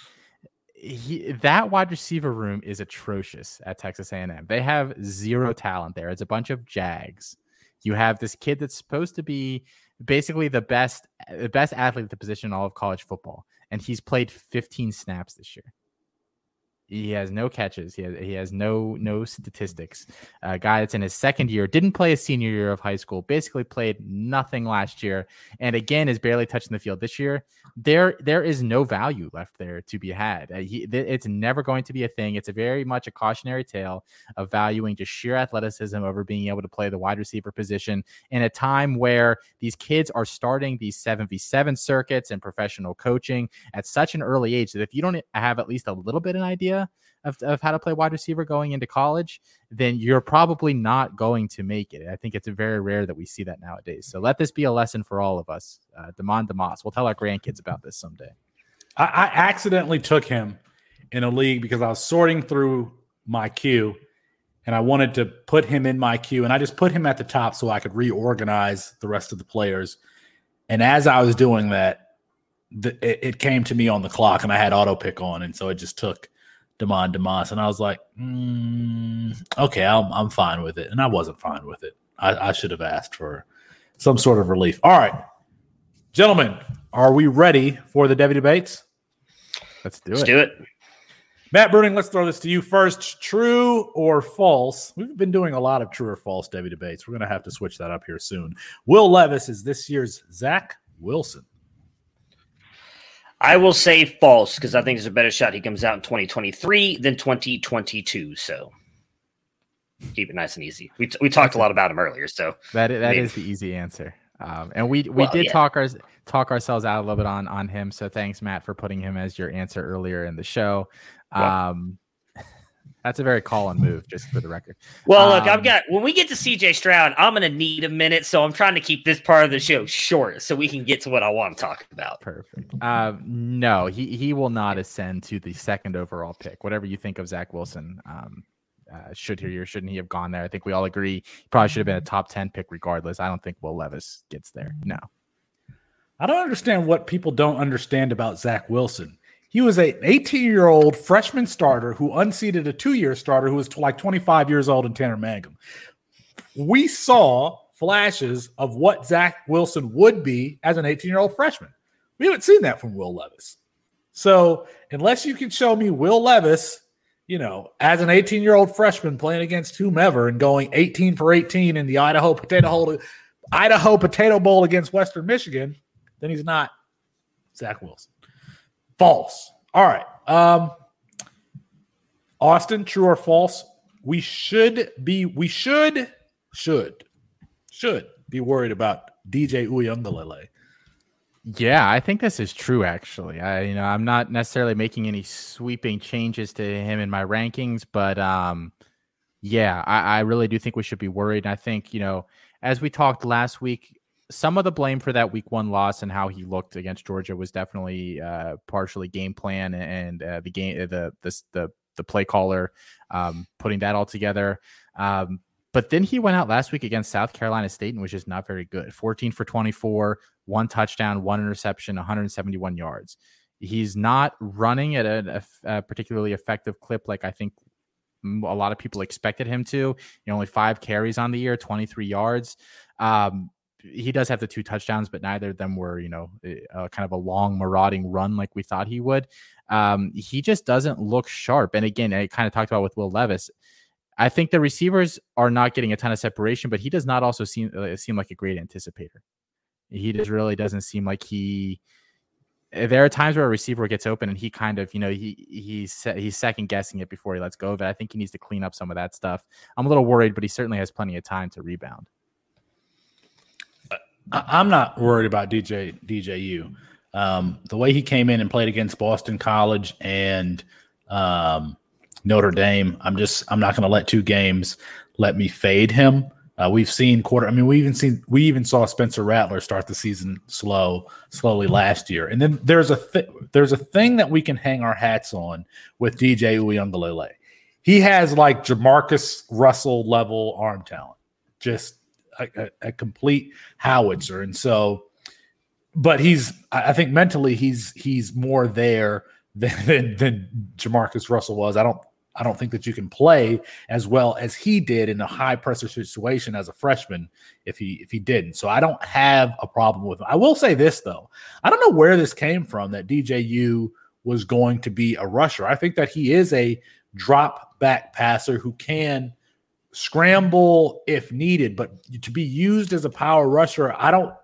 he, that wide receiver room is atrocious at Texas A&M. They have zero talent there. It's a bunch of jags. You have this kid that's supposed to be basically the best the best athlete at the position in all of college football, and he's played 15 snaps this year. He has no catches. He has he has no no statistics. A guy that's in his second year didn't play a senior year of high school. Basically played nothing last year, and again is barely touching the field this year. There there is no value left there to be had. Uh, he, it's never going to be a thing. It's a very much a cautionary tale of valuing just sheer athleticism over being able to play the wide receiver position in a time where these kids are starting these seven v seven circuits and professional coaching at such an early age that if you don't have at least a little bit of an idea of, of how to play wide receiver going into college, then you're probably not going to make it. I think it's very rare that we see that nowadays. So let this be a lesson for all of us. Uh, Demond Demas. We'll tell our grandkids about this someday. I, I accidentally took him in a league because I was sorting through my queue and I wanted to put him in my queue, and I just put him at the top so I could reorganize the rest of the players. And as I was doing that, the, it, it, came to me on the clock, and I had auto pick on, and so it just took Demond Demas, and I was like, mm, okay, I'm I'm fine with it, and I wasn't fine with it. I, I should have asked for some sort of relief. All right, gentlemen, are we ready for the Devy debates? Let's do Let's it. do it. Matt Bruning, let's throw this to you first. True or false? We've been doing a lot of true or false Devy debates. We're going to have to switch that up here soon. Will Levis is this year's Zach Wilson. I will say false because I think there's a better shot he comes out in 2023 than 2022. So keep it nice and easy. We, we talked a lot about him earlier. So that that is the easy answer. Um, and we we Well, did yeah. talk our talk ourselves out a little bit on on him. So thanks, Matt, for putting him as your answer earlier in the show. Um, that's a very call and move, just for the record. Well, look, I've Um, got when we get to CJ Stroud, I'm gonna need a minute, so I'm trying to keep this part of the show short so we can get to what I want to talk about. Perfect. Uh, no, he he will not ascend to the second overall pick. Whatever you think of Zach Wilson, um, uh, should he or shouldn't he have gone there? I think we all agree he probably should have been a top ten pick regardless. I don't think Will Levis gets there. No. I don't understand what people don't understand about Zach Wilson. He was an 18 year old freshman starter who unseated a two year starter who was like 25 years old in Tanner Mangum. We saw flashes of what Zach Wilson would be as an 18 year old freshman. We haven't seen that from Will Levis. So, unless you can show me Will Levis, you know, as an 18 year old freshman playing against whomever and going 18 for 18 in the Idaho Potato Bowl, Idaho Potato Bowl against Western Michigan, then he's not Zach Wilson. False. All right. Um, Austin, true or false? We should be, we should, should, should be worried about DJ Uiagalelei. Yeah, I think this is true. Actually, I you know I'm not necessarily making any sweeping changes to him in my rankings, but um, yeah, I, I really do think we should be worried. And I think you know, as we talked last week, some of the blame for that week one loss and how he looked against Georgia was definitely uh, partially game plan and uh, the game the the the the play caller um, putting that all together. Um, but then he went out last week against South Carolina State and was just not very good. 14 for 24, one touchdown, one interception, 171 yards. He's not running at a, a particularly effective clip like I think a lot of people expected him to. You know, only five carries on the year, 23 yards. Um, he does have the two touchdowns, but neither of them were, you know, uh, kind of a long marauding run like we thought he would. Um, he just doesn't look sharp. And again, I kind of talked about with Will Levis. I think the receivers are not getting a ton of separation, but he does not also seem uh, seem like a great anticipator. He just really doesn't seem like he. eh, There are times where a receiver gets open and he kind of, you know, he he's he's second guessing it before he lets go of it. I think he needs to clean up some of that stuff. I'm a little worried, but he certainly has plenty of time to rebound. I- I'm not worried about DJ DJU. Um, the way he came in and played against Boston College and um, Notre Dame, I'm just I'm not going to let two games let me fade him. Uh, we've seen quarter. I mean, we even seen we even saw Spencer Rattler start the season slow, slowly last year. And then there's a th- there's a thing that we can hang our hats on with DJ Uiagalelei. He has like Jamarcus Russell level arm talent, just a, a, complete howitzer. And so, but he's I I think mentally he's he's more there than than, than Jamarcus Russell was. I don't I don't think that you can play as well as he did in a high pressure situation as a freshman if he if he didn't. So I don't have a problem with him. I will say this though. I don't know where this came from that DJU was going to be a rusher. I think that he is a drop back passer who can scramble if needed, but to be used as a power rusher, I don't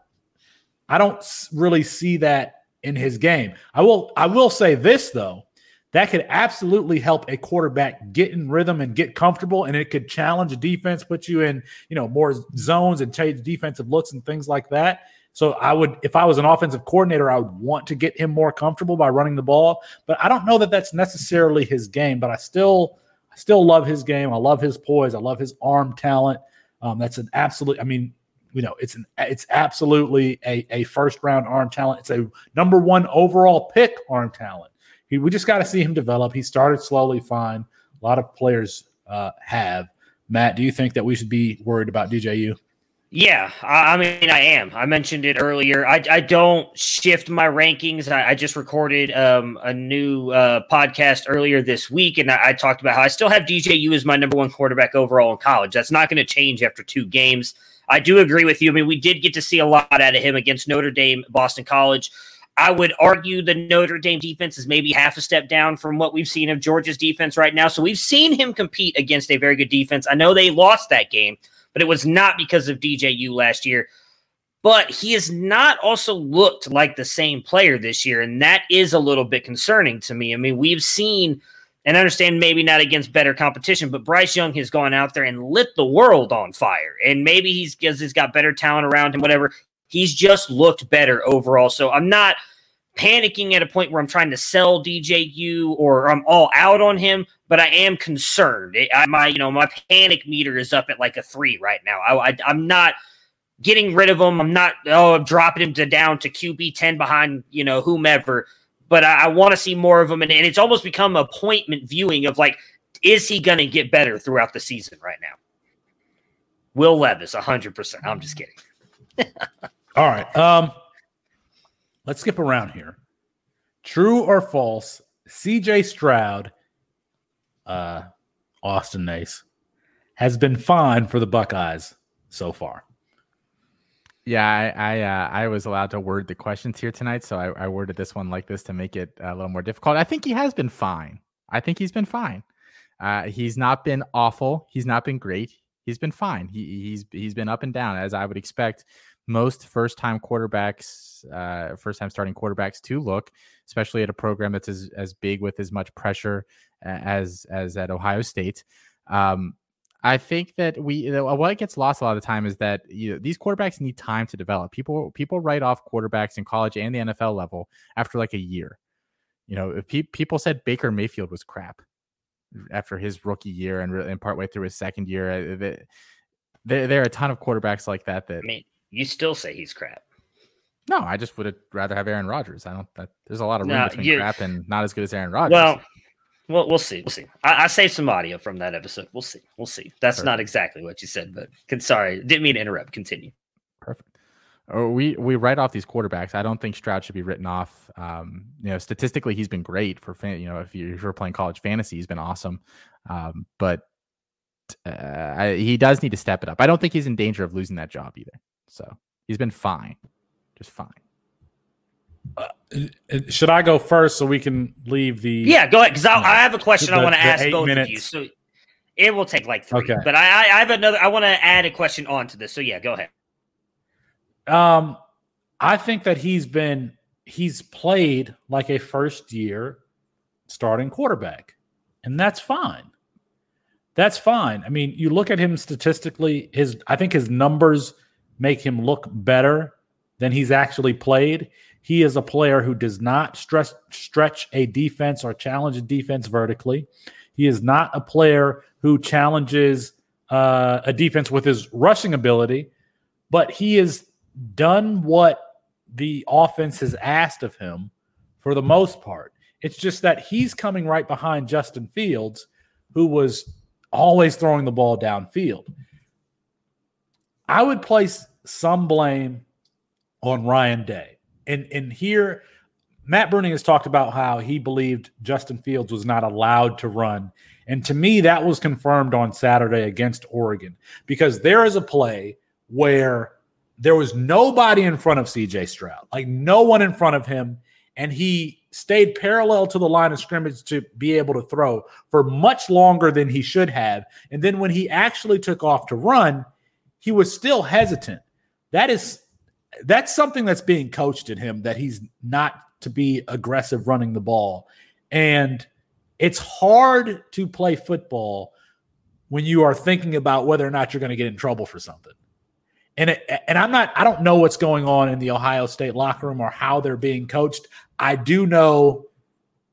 I don't really see that in his game. I will I will say this though. That could absolutely help a quarterback get in rhythm and get comfortable, and it could challenge a defense, put you in, you know, more zones and change defensive looks and things like that. So I would, if I was an offensive coordinator, I would want to get him more comfortable by running the ball. But I don't know that that's necessarily his game. But I still, I still love his game. I love his poise. I love his arm talent. Um, that's an absolute. I mean, you know, it's an it's absolutely a, a first round arm talent. It's a number one overall pick arm talent. He, we just got to see him develop. He started slowly, fine. A lot of players uh, have. Matt, do you think that we should be worried about DJU? Yeah, I, I mean, I am. I mentioned it earlier. I, I don't shift my rankings. I, I just recorded um, a new uh, podcast earlier this week, and I, talked about how I still have DJU as my number one quarterback overall in college. That's not going to change after two games. I do agree with you. I mean, we did get to see a lot out of him against Notre Dame, Boston College. I would argue the Notre Dame defense is maybe half a step down from what we've seen of Georgia's defense right now. So we've seen him compete against a very good defense. I know they lost that game, but it was not because of DJU last year. But he has not also looked like the same player this year, and that is a little bit concerning to me. I mean, we've seen and I understand maybe not against better competition, but Bryce Young has gone out there and lit the world on fire. And maybe he's because he's got better talent around him, whatever. He's just looked better overall. So I'm not panicking at a point where I'm trying to sell DJU or I'm all out on him, but I am concerned. I, my, you know, my panic meter is up at like a three right now. I, I, I'm not getting rid of him. I'm not, oh, I'm dropping him to down to QB 10 behind, you know, whomever. But I, I want to see more of him. And, and it's almost become appointment viewing of like, is he going to get better throughout the season right now? Will Levis, 100%. I'm just kidding. All right. Um, let's skip around here. True or false? CJ Stroud, uh, Austin Nace, has been fine for the Buckeyes so far. Yeah, I I, uh, I was allowed to word the questions here tonight, so I, I worded this one like this to make it a little more difficult. I think he has been fine. I think he's been fine. Uh, he's not been awful. He's not been great. He's been fine. He, he's he's been up and down as I would expect most first time quarterbacks, uh, first time starting quarterbacks to look, especially at a program that's as, as big with as much pressure as as at Ohio State. Um, I think that we you know, what gets lost a lot of the time is that you know, these quarterbacks need time to develop. People people write off quarterbacks in college and the NFL level after like a year. You know, if pe- people said Baker Mayfield was crap after his rookie year and, and partway through his second year, uh, there, there are a ton of quarterbacks like that. That I mean, you still say he's crap. No, I just would have rather have Aaron Rodgers. I don't. That, there's a lot of room no, between you, crap and not as good as Aaron Rodgers. Well, well, we'll see. We'll see. I, I saved some audio from that episode. We'll see. We'll see. That's Perfect. not exactly what you said, but can, sorry, didn't mean to interrupt. Continue. Perfect. Oh, we we write off these quarterbacks. I don't think Stroud should be written off. Um, you know, statistically, he's been great for fan. You know, if you're, if you're playing college fantasy, he's been awesome. Um, but uh, I, he does need to step it up. I don't think he's in danger of losing that job either. So he's been fine, just fine. Uh, should I go first so we can leave the? Yeah, go ahead. Because I, I, have a question the, I want to ask both minutes. of you. So it will take like three. Okay. But I, I have another. I want to add a question on to this. So yeah, go ahead. Um, I think that he's been he's played like a first year starting quarterback, and that's fine. That's fine. I mean, you look at him statistically. His I think his numbers make him look better than he's actually played. He is a player who does not stress, stretch a defense or challenge a defense vertically. He is not a player who challenges uh, a defense with his rushing ability, but he has done what the offense has asked of him for the most part. It's just that he's coming right behind Justin Fields, who was always throwing the ball downfield. I would place some blame on Ryan Day. And and here Matt Bruning has talked about how he believed Justin Fields was not allowed to run. And to me, that was confirmed on Saturday against Oregon because there is a play where there was nobody in front of CJ Stroud, like no one in front of him. And he stayed parallel to the line of scrimmage to be able to throw for much longer than he should have. And then when he actually took off to run, he was still hesitant. That is that's something that's being coached in him that he's not to be aggressive running the ball. And it's hard to play football when you are thinking about whether or not you're going to get in trouble for something. And it, and I'm not I don't know what's going on in the Ohio State locker room or how they're being coached. I do know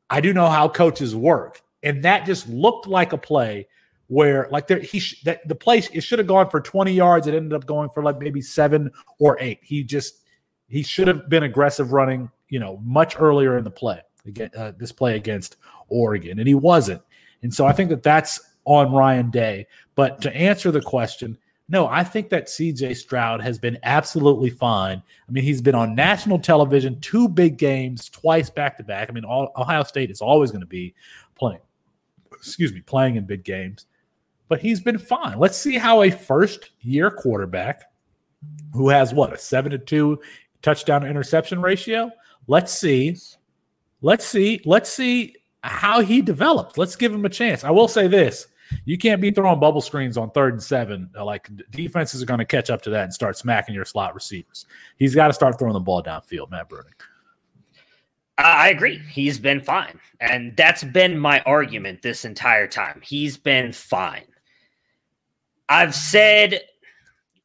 I do know how coaches work. And that just looked like a play where like there he sh- that the place it should have gone for 20 yards. It ended up going for like maybe 7 or 8 he just he should have been aggressive running you know much earlier in the play again uh, this play against Oregon and he wasn't. And so I think that that's on Ryan Day. But to answer the question no I think that CJ Stroud has been absolutely fine. I mean he's been on national television two big games twice back to back. I mean all, Ohio State is always going to be playing excuse me playing in big games but he's been fine. Let's see how a first year quarterback who has what a seven to two touchdown interception ratio. Let's see. Let's see. Let's see how he develops. Let's give him a chance. I will say this. You can't be throwing bubble screens on third and seven. Like defenses are going to catch up to that and start smacking your slot receivers. He's got to start throwing the ball downfield, Matt Bruning. I agree. He's been fine. And that's been my argument this entire time. He's been fine. I've said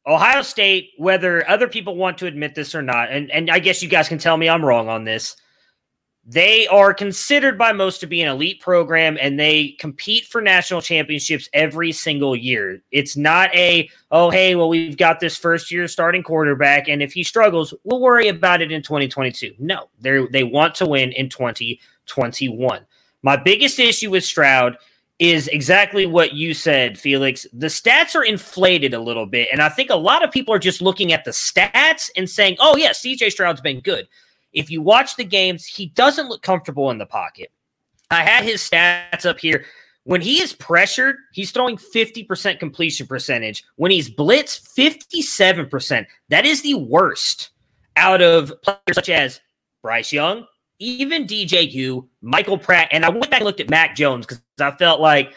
Ohio State, whether other people want to admit this or not, and, and I guess you guys can tell me I'm wrong on this, they are considered by most to be an elite program and they compete for national championships every single year. It's not a, oh, hey, well, we've got this first year starting quarterback, and if he struggles, we'll worry about it in 2022. No, they they want to win in 2021. My biggest issue with Stroud is exactly what you said, Felix. The stats are inflated a little bit. And I think a lot of people are just looking at the stats and saying, oh, yeah, CJ Stroud's been good. If you watch the games, he doesn't look comfortable in the pocket. I had his stats up here. When he is pressured, he's throwing 50% completion percentage. When he's blitzed, 57%. That is the worst out of players such as Bryce Young, even DJU, Michael Pratt, and I went back and looked at Mac Jones because I felt like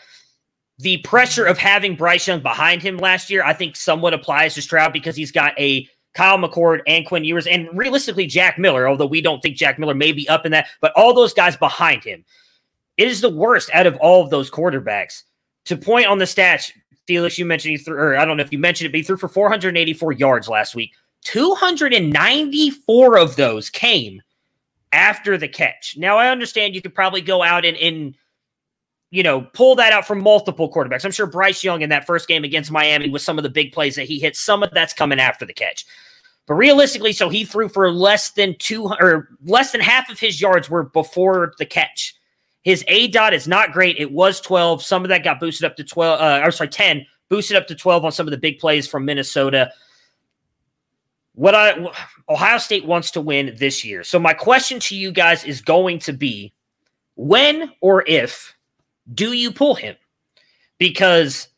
the pressure of having Bryce Young behind him last year, I think somewhat applies to Stroud because he's got a Kyle McCord and Quinn Ewers, and realistically Jack Miller, although we don't think Jack Miller may be up in that, but all those guys behind him. It is the worst out of all of those quarterbacks. To point on the stats, Felix, you mentioned he threw, or I don't know if you mentioned it, but he threw for 484 yards last week. 294 of those came after the catch. Now I understand you could probably go out and, and you know, pull that out from multiple quarterbacks. I'm sure Bryce Young in that first game against Miami with some of the big plays that he hit, some of that's coming after the catch. But realistically, so he threw for less than two or less than half of his yards were before the catch. His A dot is not great. It was 12. Some of that got boosted up to 12. Uh, or sorry, 10, boosted up to 12 on some of the big plays from Minnesota what I Ohio State wants to win this year. So my question to you guys is going to be when or if do you pull him? Because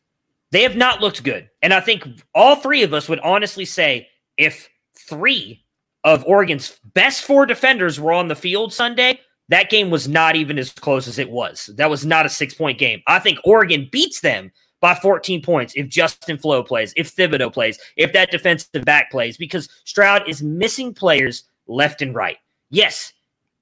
they have not looked good. And I think all three of us would honestly say if three of Oregon's best four defenders were on the field Sunday, that game was not even as close as it was. That was not a six point game. I think Oregon beats them by 14 points if Justin Flowe plays, if Thibodeaux plays, if that defensive back plays, because Stroud is missing players left and right. Yes,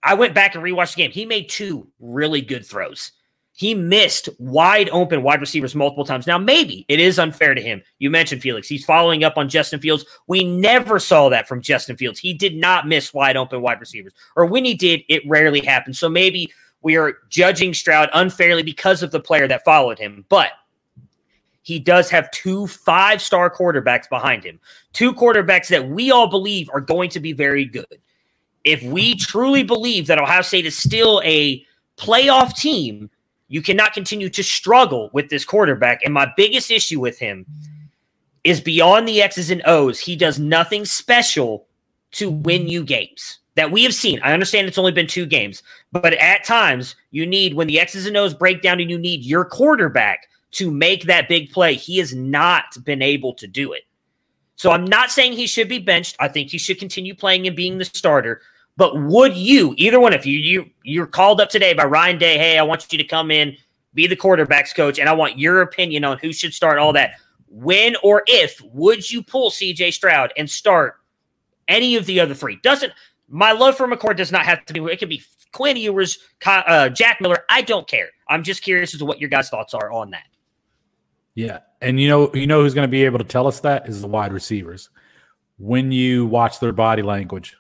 I went back and rewatched the game. He made two really good throws. He missed wide open wide receivers multiple times. Now, maybe it is unfair to him. You mentioned Felix. He's following up on Justin Fields. We never saw that from Justin Fields. He did not miss wide open wide receivers, or when he did, it rarely happened. So maybe we are judging Stroud unfairly because of the player that followed him. But he does have two five star quarterbacks behind him, two quarterbacks that we all believe are going to be very good. If we truly believe that Ohio State is still a playoff team, you cannot continue to struggle with this quarterback. And my biggest issue with him is beyond the X's and O's, he does nothing special to win you games that we have seen. I understand it's only been two games, but at times you need, when the X's and O's break down and you need your quarterback to make that big play. He has not been able to do it. So I'm not saying he should be benched. I think he should continue playing and being the starter. But would you, either one of you, you you're called up today by Ryan Day, hey, I want you to come in, be the quarterbacks coach, and I want your opinion on who should start all that. When or if would you pull CJ Stroud and start any of the other three? Doesn't my love for McCord does not have to be. It could be Quinn Ewers, uh, Jack Miller. I don't care. I'm just curious as to what your guys' thoughts are on that. Yeah, and you know, you know who's going to be able to tell us that is the wide receivers. When you watch their body language,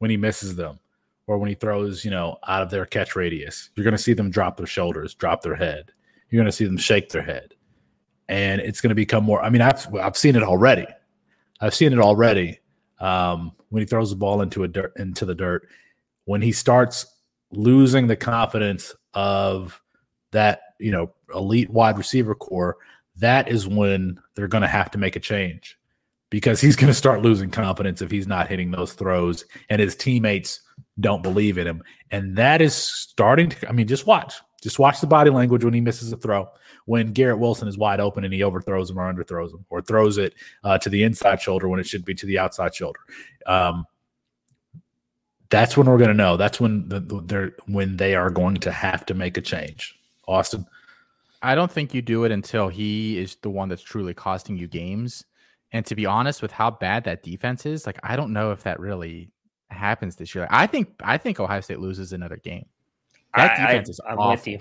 when he misses them, or when he throws, you know, out of their catch radius, you're going to see them drop their shoulders, drop their head. You're going to see them shake their head, and it's going to become more. I mean, I've I've seen it already. I've seen it already. Um, when he throws the ball into a dirt into the dirt, when he starts losing the confidence of that, you know, elite wide receiver core that is when they're going to have to make a change because he's going to start losing confidence if he's not hitting those throws and his teammates don't believe in him. And that is starting to, I mean, just watch. Just watch the body language when he misses a throw. When Garrett Wilson is wide open and he overthrows him or underthrows him or throws it uh, to the inside shoulder when it should be to the outside shoulder. Um, that's when we're going to know. That's when the, they're when they are going to have to make a change. Austin. I don't think you do it until he is the one that's truly costing you games. And to be honest, with how bad that defense is, like I don't know if that really happens this year. I think I think Ohio State loses another game. That I, defense I, is I'm awful. with you.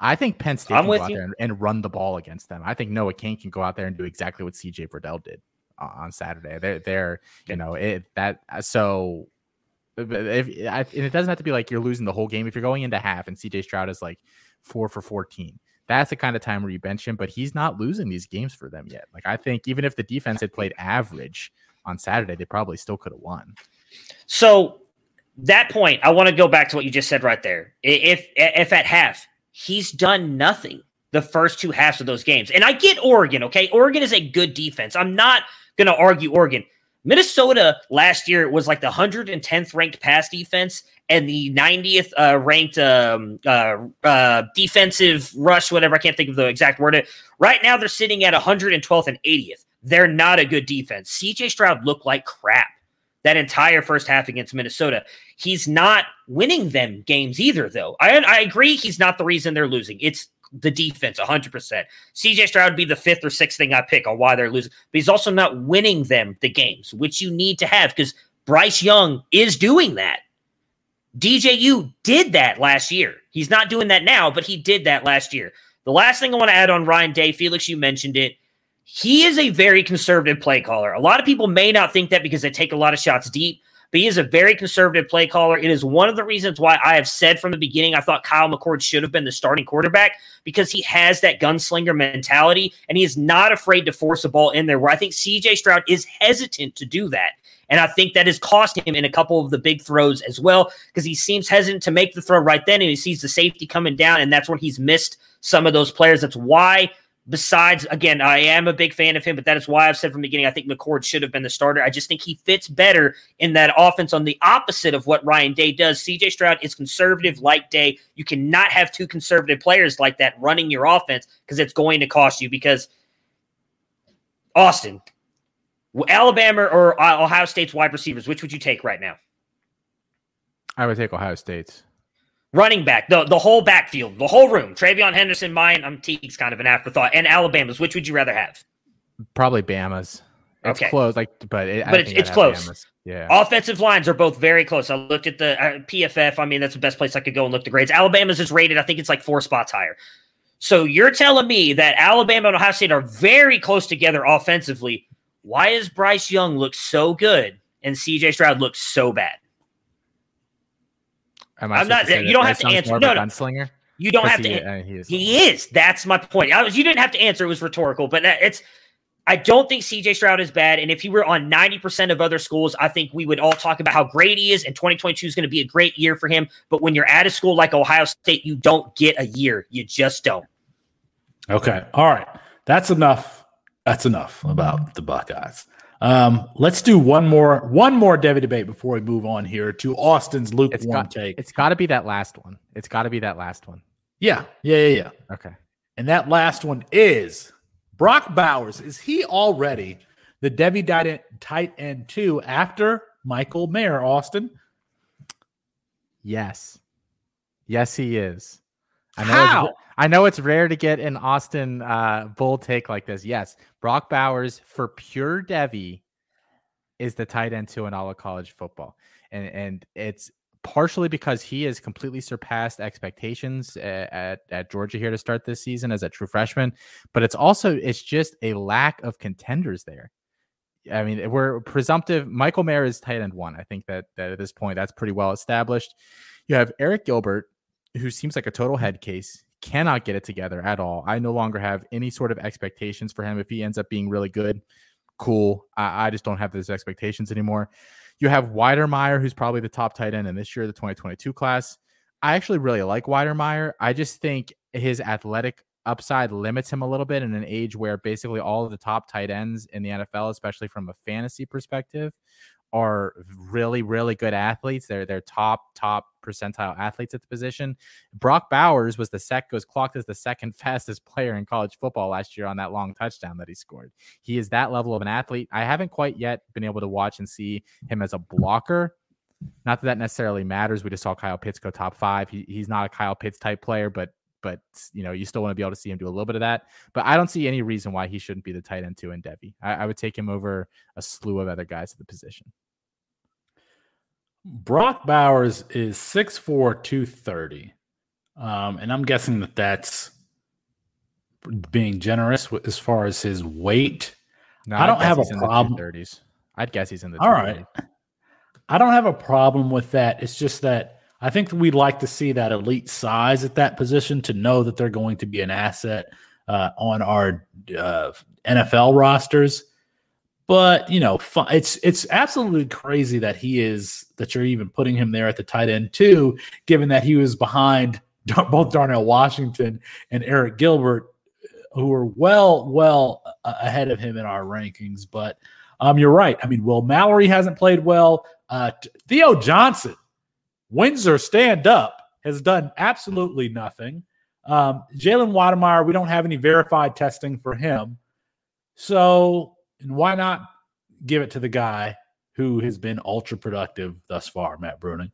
I think Penn State I'm can go out there and, and, run the ball against them. I think Noah Cain can go out there and do exactly what CJ Verdell did. on Saturday. They're they're you know it that uh, so uh, if and it doesn't have to be like you're losing the whole game. If you're going into half and CJ Stroud is like four for 14, that's the kind of time where you bench him. But he's not losing these games for them yet. Like I think even if the defense had played average on Saturday, they probably still could have won. So that point, I want to go back to what you just said right there. If if at half he's done nothing the first two halves of those games, and I get Oregon. Okay, Oregon is a good defense. I'm not going to argue Oregon. Minnesota last year was like the 110th ranked pass defense and the 90th uh, ranked um, uh, uh, defensive rush, whatever. I can't think of the exact word. Right now, they're sitting at 112th and 80th. They're not a good defense. CJ Stroud looked like crap that entire first half against Minnesota. He's not winning them games either, though. I, I agree he's not the reason they're losing. It's the defense 100%. CJ Stroud would be the fifth or sixth thing I pick on why they're losing, but he's also not winning them the games, which you need to have because Bryce Young is doing that. DJU did that last year. He's not doing that now, but he did that last year. The last thing I want to add on Ryan Day, Felix, you mentioned it. He is a very conservative play caller. A lot of people may not think that because they take a lot of shots deep, but he is a very conservative play caller. It is one of the reasons why I have said from the beginning I thought Kyle McCord should have been the starting quarterback because he has that gunslinger mentality and he is not afraid to force a ball in there. Where I think CJ Stroud is hesitant to do that. And I think that has cost him in a couple of the big throws as well because he seems hesitant to make the throw right then and he sees the safety coming down. And that's when he's missed some of those players. That's why Besides, again, I am a big fan of him, but that is why I've said from the beginning I think McCord should have been the starter. I just think he fits better in that offense on the opposite of what Ryan Day does. CJ Stroud is conservative like Day. You cannot have two conservative players like that running your offense because it's going to cost you. Because Austin, Alabama or Ohio State's wide receivers, which would you take right now? I would take Ohio State's running back, the the whole backfield, the whole room. TreVeyon Henderson, mine. I'm Teague's kind of an afterthought, and Alabama's. Which would you rather have? Probably Bama's. It's okay. close, like, but it, but it's, it's close. Bama's. Yeah. Offensive lines are both very close. I looked at the uh, PFF. I mean, that's the best place I could go and look the grades. Alabama's is rated. I think it's like four spots higher. So you're telling me that Alabama and Ohio State are very close together offensively. Why does Bryce Young look so good and CJ Stroud looks so bad? Am I am not. You don't have to answer. No, no. Gunslinger. You don't have to. He, uh, he, is. he is. That's my point. Was, you didn't have to answer. It was rhetorical, but it's. I don't think CJ Stroud is bad. And if he were on 90% of other schools, I think we would all talk about how great he is. And 2022 is going to be a great year for him. But when you're at a school like Ohio State, you don't get a year. You just don't. Okay. All right. That's enough. That's enough about the Buckeyes. Um, let's do one more one more Devy debate before we move on here to Austin's lukewarm it's got, take. It's got to be that last one. It's got to be that last one. Yeah, yeah, yeah, yeah. Okay. And that last one is Brock Bowers. Is he already the Devy tight end two after Michael Mayer? Austin. Yes. Yes, he is. I know How? I know it's rare to get an Austin uh, bull take like this. Yes, Brock Bowers for pure Devy is the tight end to an all of college football, and and it's partially because he has completely surpassed expectations at, at, at Georgia here to start this season as a true freshman, but it's also it's just a lack of contenders there. I mean, we're presumptive. Michael Mayer is tight end one. I think that, that at this point that's pretty well established. You have Arik Gilbert, who seems like a total head case cannot get it together at all. I no longer have any sort of expectations for him. If he ends up being really good, cool. I, I just don't have those expectations anymore. You have Wydermyer, who's probably the top tight end in this year, the 2022 class. I actually really like Wydermyer. I just think his athletic upside limits him a little bit in an age where basically all of the top tight ends in the NFL, especially from a fantasy perspective, are really, really good athletes. They're they're top, top percentile athletes at the position. Brock Bowers was the sec was clocked as the second fastest player in college football last year on that long touchdown that he scored. He is that level of an athlete. I haven't quite yet been able to watch and see him as a blocker. Not that that necessarily matters. We just saw Kyle Pitts go top five. He, he's not a Kyle Pitts type player, but but you know you still want to be able to see him do a little bit of that. But I don't see any reason why he shouldn't be the tight end two in Devy. I, I would take him over a slew of other guys at the position. Brock Bowers is 6'4", 230. Um, and I'm guessing that that's being generous as far as his weight. No, I don't have a problem- The 230s. I'd guess he's in the. All right. I don't have a problem with that. It's just that I think we'd like to see that elite size at that position to know that they're going to be an asset uh, on our uh, NFL rosters. But you know, it's it's absolutely crazy that he is that you're even putting him there at the tight end too, given that he was behind both Darnell Washington and Arik Gilbert, who are well well ahead of him in our rankings. But um, you're right. I mean, Will Mallory hasn't played well. Uh, Theo Johnson, Windsor stand up, has done absolutely nothing. Um, Jalen Wydermyer, we don't have any verified testing for him. So, why not give it to the guy who has been ultra productive thus far, Matt Bruning?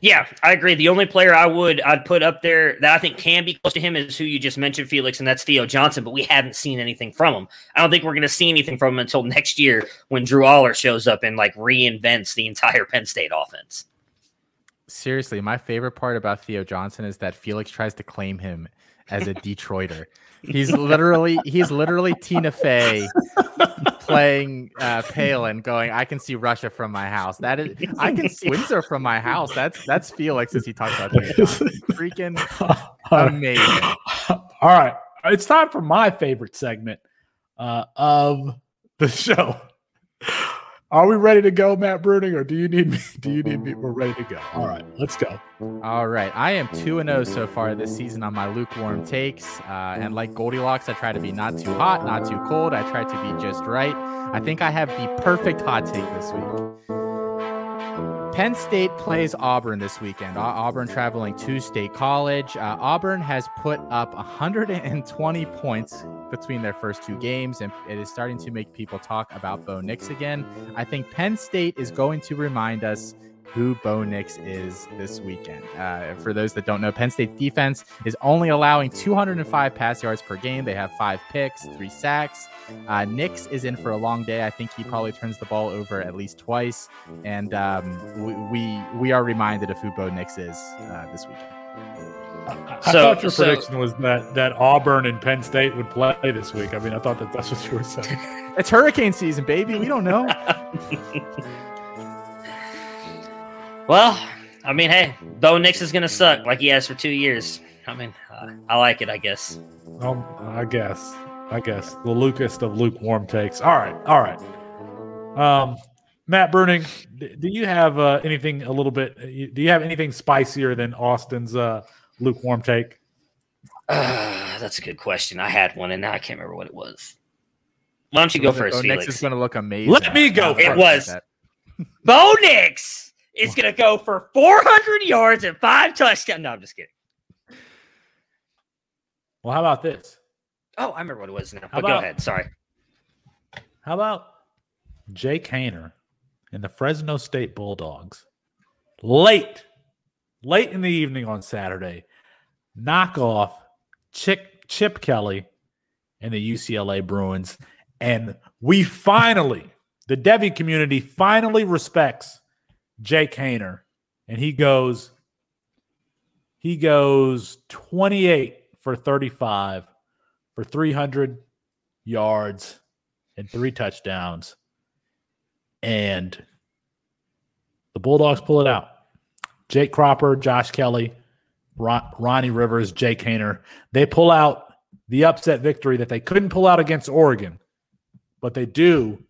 Yeah, I agree. The only player I would I'd put up there that I think can be close to him is who you just mentioned, Felix, and that's Theo Johnson. But we haven't seen anything from him. I don't think we're going to see anything from him until next year when Drew Allar shows up and like reinvents the entire Penn State offense. Seriously, my favorite part about Theo Johnson is that Felix tries to claim him as a Detroiter. He's literally he's literally Tina Fey playing uh, Palin, going, "I can see Russia from my house. That is, I can see Windsor from my house. That's that's Felix as he talks about freaking amazing." All right. It's time for my favorite segment uh, of the show. Are we ready to go, Matt Bruning, or do you need me? Do you need me? We're ready to go. All right, let's go. All right, I am two and zero so far this season on my lukewarm takes, uh, and like Goldilocks, I try to be not too hot, not too cold. I try to be just right. I think I have the perfect hot take this week. Penn State plays Auburn this weekend. Auburn traveling to State College. Uh, Auburn has put up 120 points between their first two games, and it is starting to make people talk about Bo Nix again. I think Penn State is going to remind us who Bo Nix is this weekend. Uh, for those that don't know, Penn State's defense is only allowing 205 pass yards per game. They have five picks, three sacks. Uh, Nix is in for a long day. I think he probably turns the ball over at least twice, and um, we, we we are reminded of who Bo Nix is uh, this weekend. I So- thought your so- prediction was that that Auburn and Penn State would play this week. I mean, I thought that that's what you were saying. It's hurricane season, baby. We don't know. Well, I mean, hey, Bo Nix is going to suck like he has for two years. I mean, uh, I like it, I guess. Um, I guess. I guess the Lucas of lukewarm takes. All right. All right. Um, Matt Bruning, do you have uh, anything a little bit? Do you have anything spicier than Austin's uh, lukewarm take? Uh, that's a good question. I had one, and now I can't remember what it was. Why don't you go first, Bo Felix? Nix is going to look amazing. Let me go I'll It fuck was. that. Bo Nix is going to go for 400 yards and five touchdowns. No, I'm just kidding. Well, how about this? Oh, I remember what it was now. How But go ahead. Sorry. How about Jake Haener and the Fresno State Bulldogs late, late in the evening on Saturday, knock off Chip, Chip Kelly and the UCLA Bruins. And we finally, the Devy community finally respects Jake Haener. And he goes, he goes 28 for 35 for 300 yards and three touchdowns. And the Bulldogs pull it out. Jake Cropper, Josh Kelly, Ron- Ronnie Rivers, Jake Haener. They pull out the upset victory that they couldn't pull out against Oregon, but they do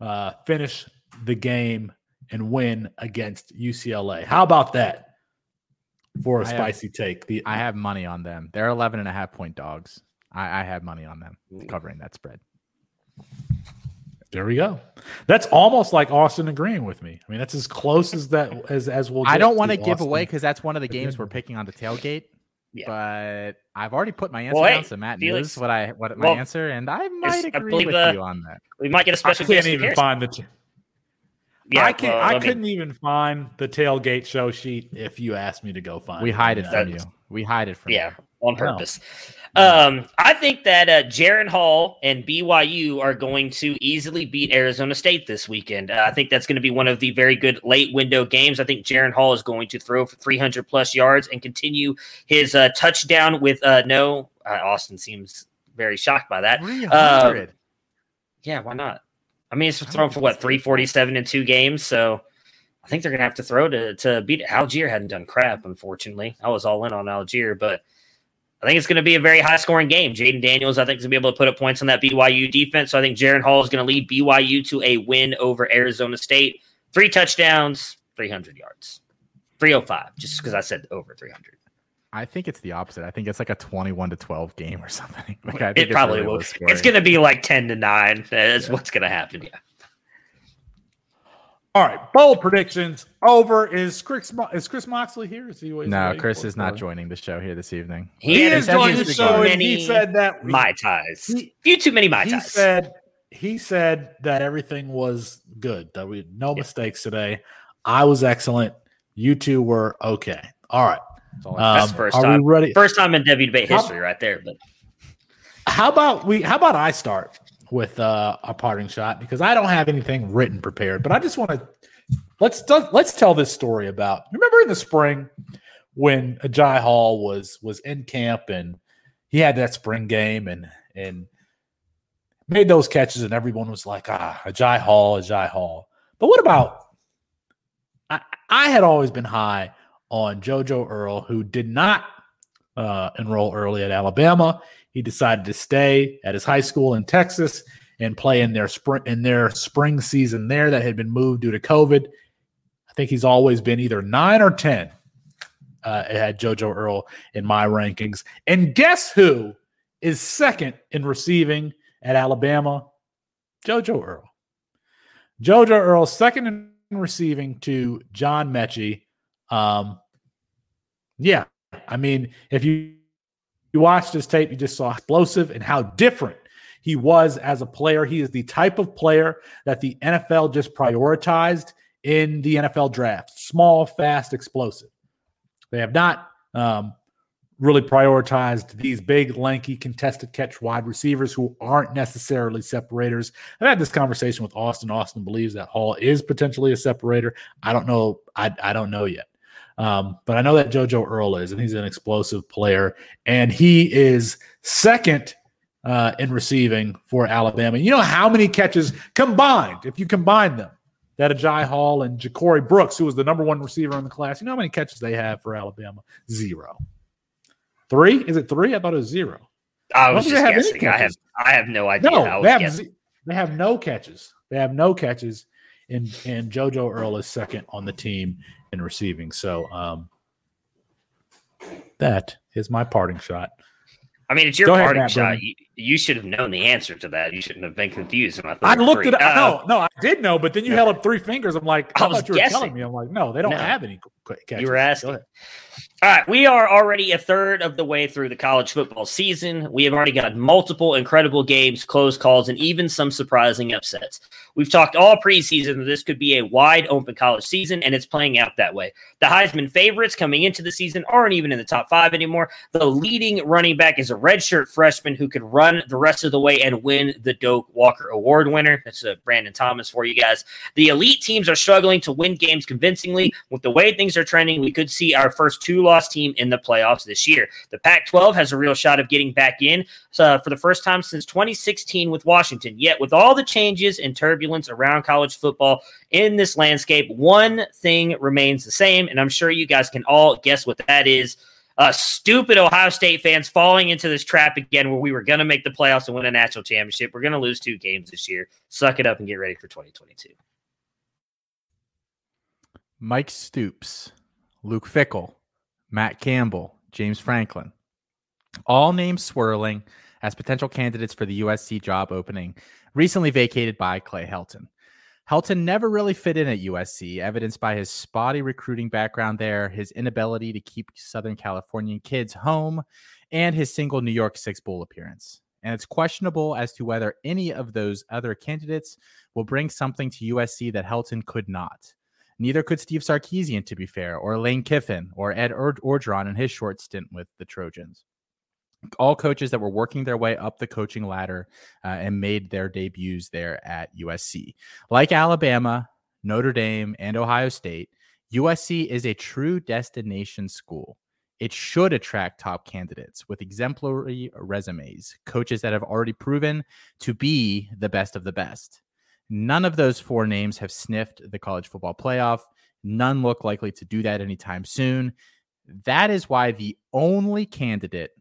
uh, finish the game and win against UCLA. How about that for a I have- spicy take? The I have money on them. They're 11 and a half point dogs. I, I have money on them covering that spread. There we go. That's almost like Austin agreeing with me. I mean, that's as close as that as as we'll. I don't want to to give Austin. away because that's one of the games we're picking on the tailgate. Yeah. But I've already put my answer Well, down, hey, so Matt Felix- knows what I what my well, answer, and I might agree believe, with uh, you on that. We might get a special I can't even appearance. find the. T- Yeah, I can't. well, I mean, couldn't even find the tailgate show sheet if you asked me to go find. We hide it I from you. We hide it from you. Yeah, you. on purpose. Um, I think that uh, Jaren Hall and BYU are going to easily beat Arizona State this weekend. Uh, I think that's going to be one of the very good late window games. I think Jaren Hall is going to throw for 300 plus yards and continue his uh, touchdown with uh, no. Uh, Austin seems very shocked by that. 300. Yeah, why not? I mean, it's thrown for what three forty seven in two games, so I think they're gonna have to throw to to beat it. Allgeier. Hadn't done crap, unfortunately. I was all in on Allgeier, but I think it's going to be a very high scoring game. Jayden Daniels, I think, is going to be able to put up points on that BYU defense. So I think Jaren Hall is going to lead BYU to a win over Arizona State. Three touchdowns, 300 yards, 305, just because I said over 300. I think it's the opposite. I think it's like a 21 to 12 game or something. Like I think it probably really will. It's going to be like 10 to 9. That's yeah. what's going to happen. Yeah. All right, bold predictions over. Is Chris is Chris Moxley here? Is he? no, Chris is not joining the show here this evening. He, he is joining the show, and he said that my ties. He, few too many my he ties. Said he said that everything was good. That we no yeah. mistakes today. I was excellent. You two were okay. All right. Um, That's first time. ready? First time in Devy debate history, how, right there. But how about we? How about I start? with uh, a parting shot because I don't have anything written prepared, but I just want to let's let's tell this story about. Remember in the spring when Agiye Hall was was in camp and he had that spring game and and made those catches and everyone was like, ah, Agiye Hall, Agiye Hall. But what about? I I had always been high on JoJo Earle, who did not uh, enroll early at Alabama. He decided to stay at his high school in Texas and play in their spring in their spring season there that had been moved due to COVID. I think he's always been either nine or ten. Uh, had JoJo Earle in my rankings, and guess who is second in receiving at Alabama? JoJo Earle. JoJo Earle second in receiving to John Metchie. Um, yeah, I mean, if you you watched his tape, you just saw explosive and how different he was as a player. He is the type of player that the NFL just prioritized in the NFL draft small, fast, explosive. They have not um, really prioritized these big, lanky, contested catch wide receivers who aren't necessarily separators. I've had this conversation with Austin. Austin believes that Hall is potentially a separator. I don't know. I, I don't know yet. Um, but I know that JoJo Earle is, and he's an explosive player, and he is second uh, in receiving for Alabama. You know how many catches combined, if you combine them, that Agiye Hall and Ja'Corey Brooks, who was the number one receiver in the class, you know how many catches they have for Alabama? Zero. Three? Is it three? I thought it was zero. I was just guessing. I have I have no idea. No, they have, they have no catches. They have no catches. And and JoJo Earle is second on the team in receiving. So um, that is my parting shot. I mean, it's your Go parting ahead, shot. You, you, should have known the answer to that. You shouldn't have been confused. I, I looked at it. Uh, no, no, I did know, but then you held up three fingers. I'm like, I, I thought you were guessing. telling me. I'm like, no, they don't no. have any quick catches. You were asking. All right, we are already a third of the way through the college football season. We have already got multiple incredible games, close calls, and even some surprising upsets. We've talked all preseason that this could be a wide open college season, and it's playing out that way. The Heisman favorites coming into the season aren't even in the top five anymore. The leading running back is a redshirt freshman who could run the rest of the way and win the Doak Walker Award winner. That's a Brandon Thomas for you guys. The elite teams are struggling to win games convincingly. With the way things are trending, we could see our first two loss team in the playoffs this year. The Pac 12 has a real shot of getting back in uh, for the first time since 2016 with Washington. Yet, with all the changes and turbulence around college football in this landscape, one thing remains the same. And I'm sure you guys can all guess what that is. Uh, stupid Ohio State fans falling into this trap again where we were going to make the playoffs and win a national championship. We're going to lose two games this year. Suck it up and get ready for 2022. Mike Stoops, Luke Fickell, Matt Campbell, James Franklin, all names swirling as potential candidates for the USC job opening recently vacated by Clay Helton. Helton never really fit in at USC, evidenced by his spotty recruiting background there, his inability to keep Southern Californian kids home, and his single New York Six Bowl appearance. And it's questionable as to whether any of those other candidates will bring something to USC that Helton could not. Neither could Steve Sarkisian, to be fair, or Lane Kiffin, or Ed Orgeron in his short stint with the Trojans. All coaches that were working their way up the coaching ladder uh, and made their debuts there at USC. Like Alabama, Notre Dame, and Ohio State, USC is a true destination school. it should attract top candidates with exemplary resumes, coaches that have already proven to be the best of the best. None of those four names have sniffed the college football playoff. None look likely to do that anytime soon. That is why the only candidate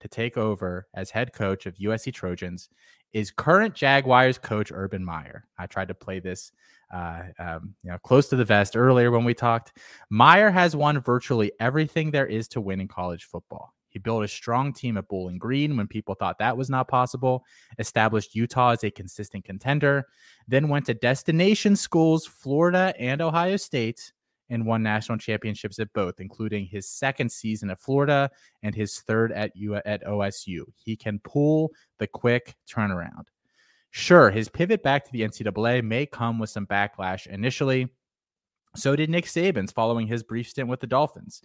to take over as head coach of USC Trojans is current Jaguars coach Urban Meyer. I tried to play this uh, um, you know, close to the vest earlier when we talked. Meyer has won virtually everything there is to win in college football. He built a strong team at Bowling Green when people thought that was not possible, established Utah as a consistent contender, then went to destination schools, Florida and Ohio State, and won national championships at both, including his second season at Florida and his third at U- at OSU. He can pull the quick turnaround. Sure, his pivot back to the NCAA may come with some backlash initially. So did Nick Saban's following his brief stint with the Dolphins.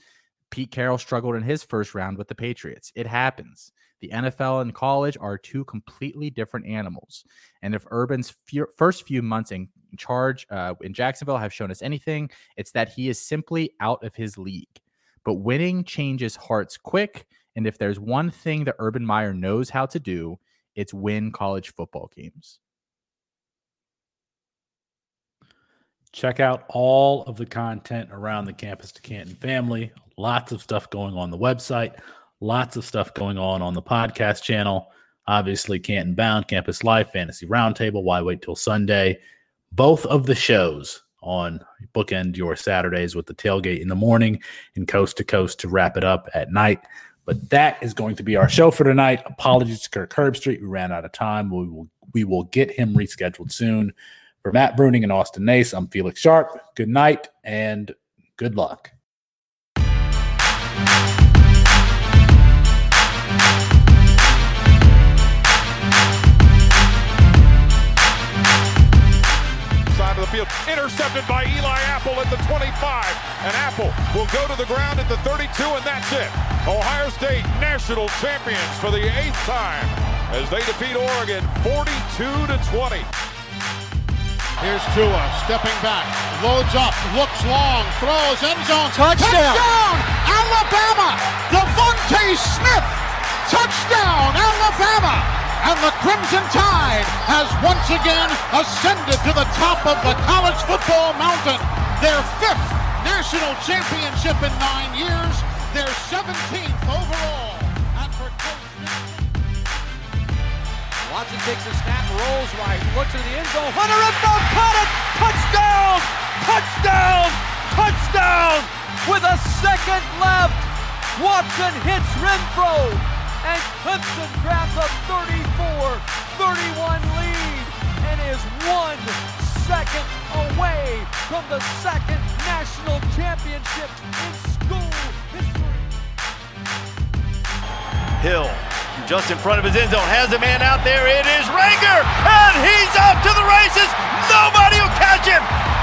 Pete Carroll struggled in his first round with the Patriots. It happens. The NFL and college are two completely different animals. And if Urban's first few months in charge uh, in Jacksonville have shown us anything, it's that he is simply out of his league. But winning changes hearts quick. And if there's one thing that Urban Meyer knows how to do, it's win college football games. Check out all of the content around the Campus to Canton family. Lots of stuff going on the website, lots of stuff going on on the podcast channel. Obviously, Canton Bound, Campus Life, Fantasy Roundtable. Why wait till Sunday? Both of the shows on bookend your Saturdays with the tailgate in the morning and coast to coast to wrap it up at night. But that is going to be our show for tonight. Apologies to Kirk Herbstreit. We ran out of time. We will we will get him rescheduled soon. For Matt Bruning and Austin Nace, I'm Felix Sharp. Good night and good luck. Intercepted by Eli Apple at the 25. And Apple will go to the ground at the 32, and that's it. Ohio State national champions for the eighth time as they defeat Oregon 42 to 20. Here's Tua stepping back, loads up, looks long, throws end zone, touchdown, touchdown Alabama, DeVonta Smith, touchdown Alabama and the Crimson Tide has once again ascended to the top of the college football mountain. Their fifth national championship in nine years, their 17th overall. And for Watson takes a snap, rolls right, looks at the end zone. Hunter Renfrow, caught it! Touchdown! Touchdown! Touchdown! With a second left, Watson hits Renfrow and Clemson grabs a 34-31 lead and is one second away from the second national championship in school history. Hill, just in front of his end zone, has a man out there. It is Reagor, and he's off to the races. Nobody will catch him.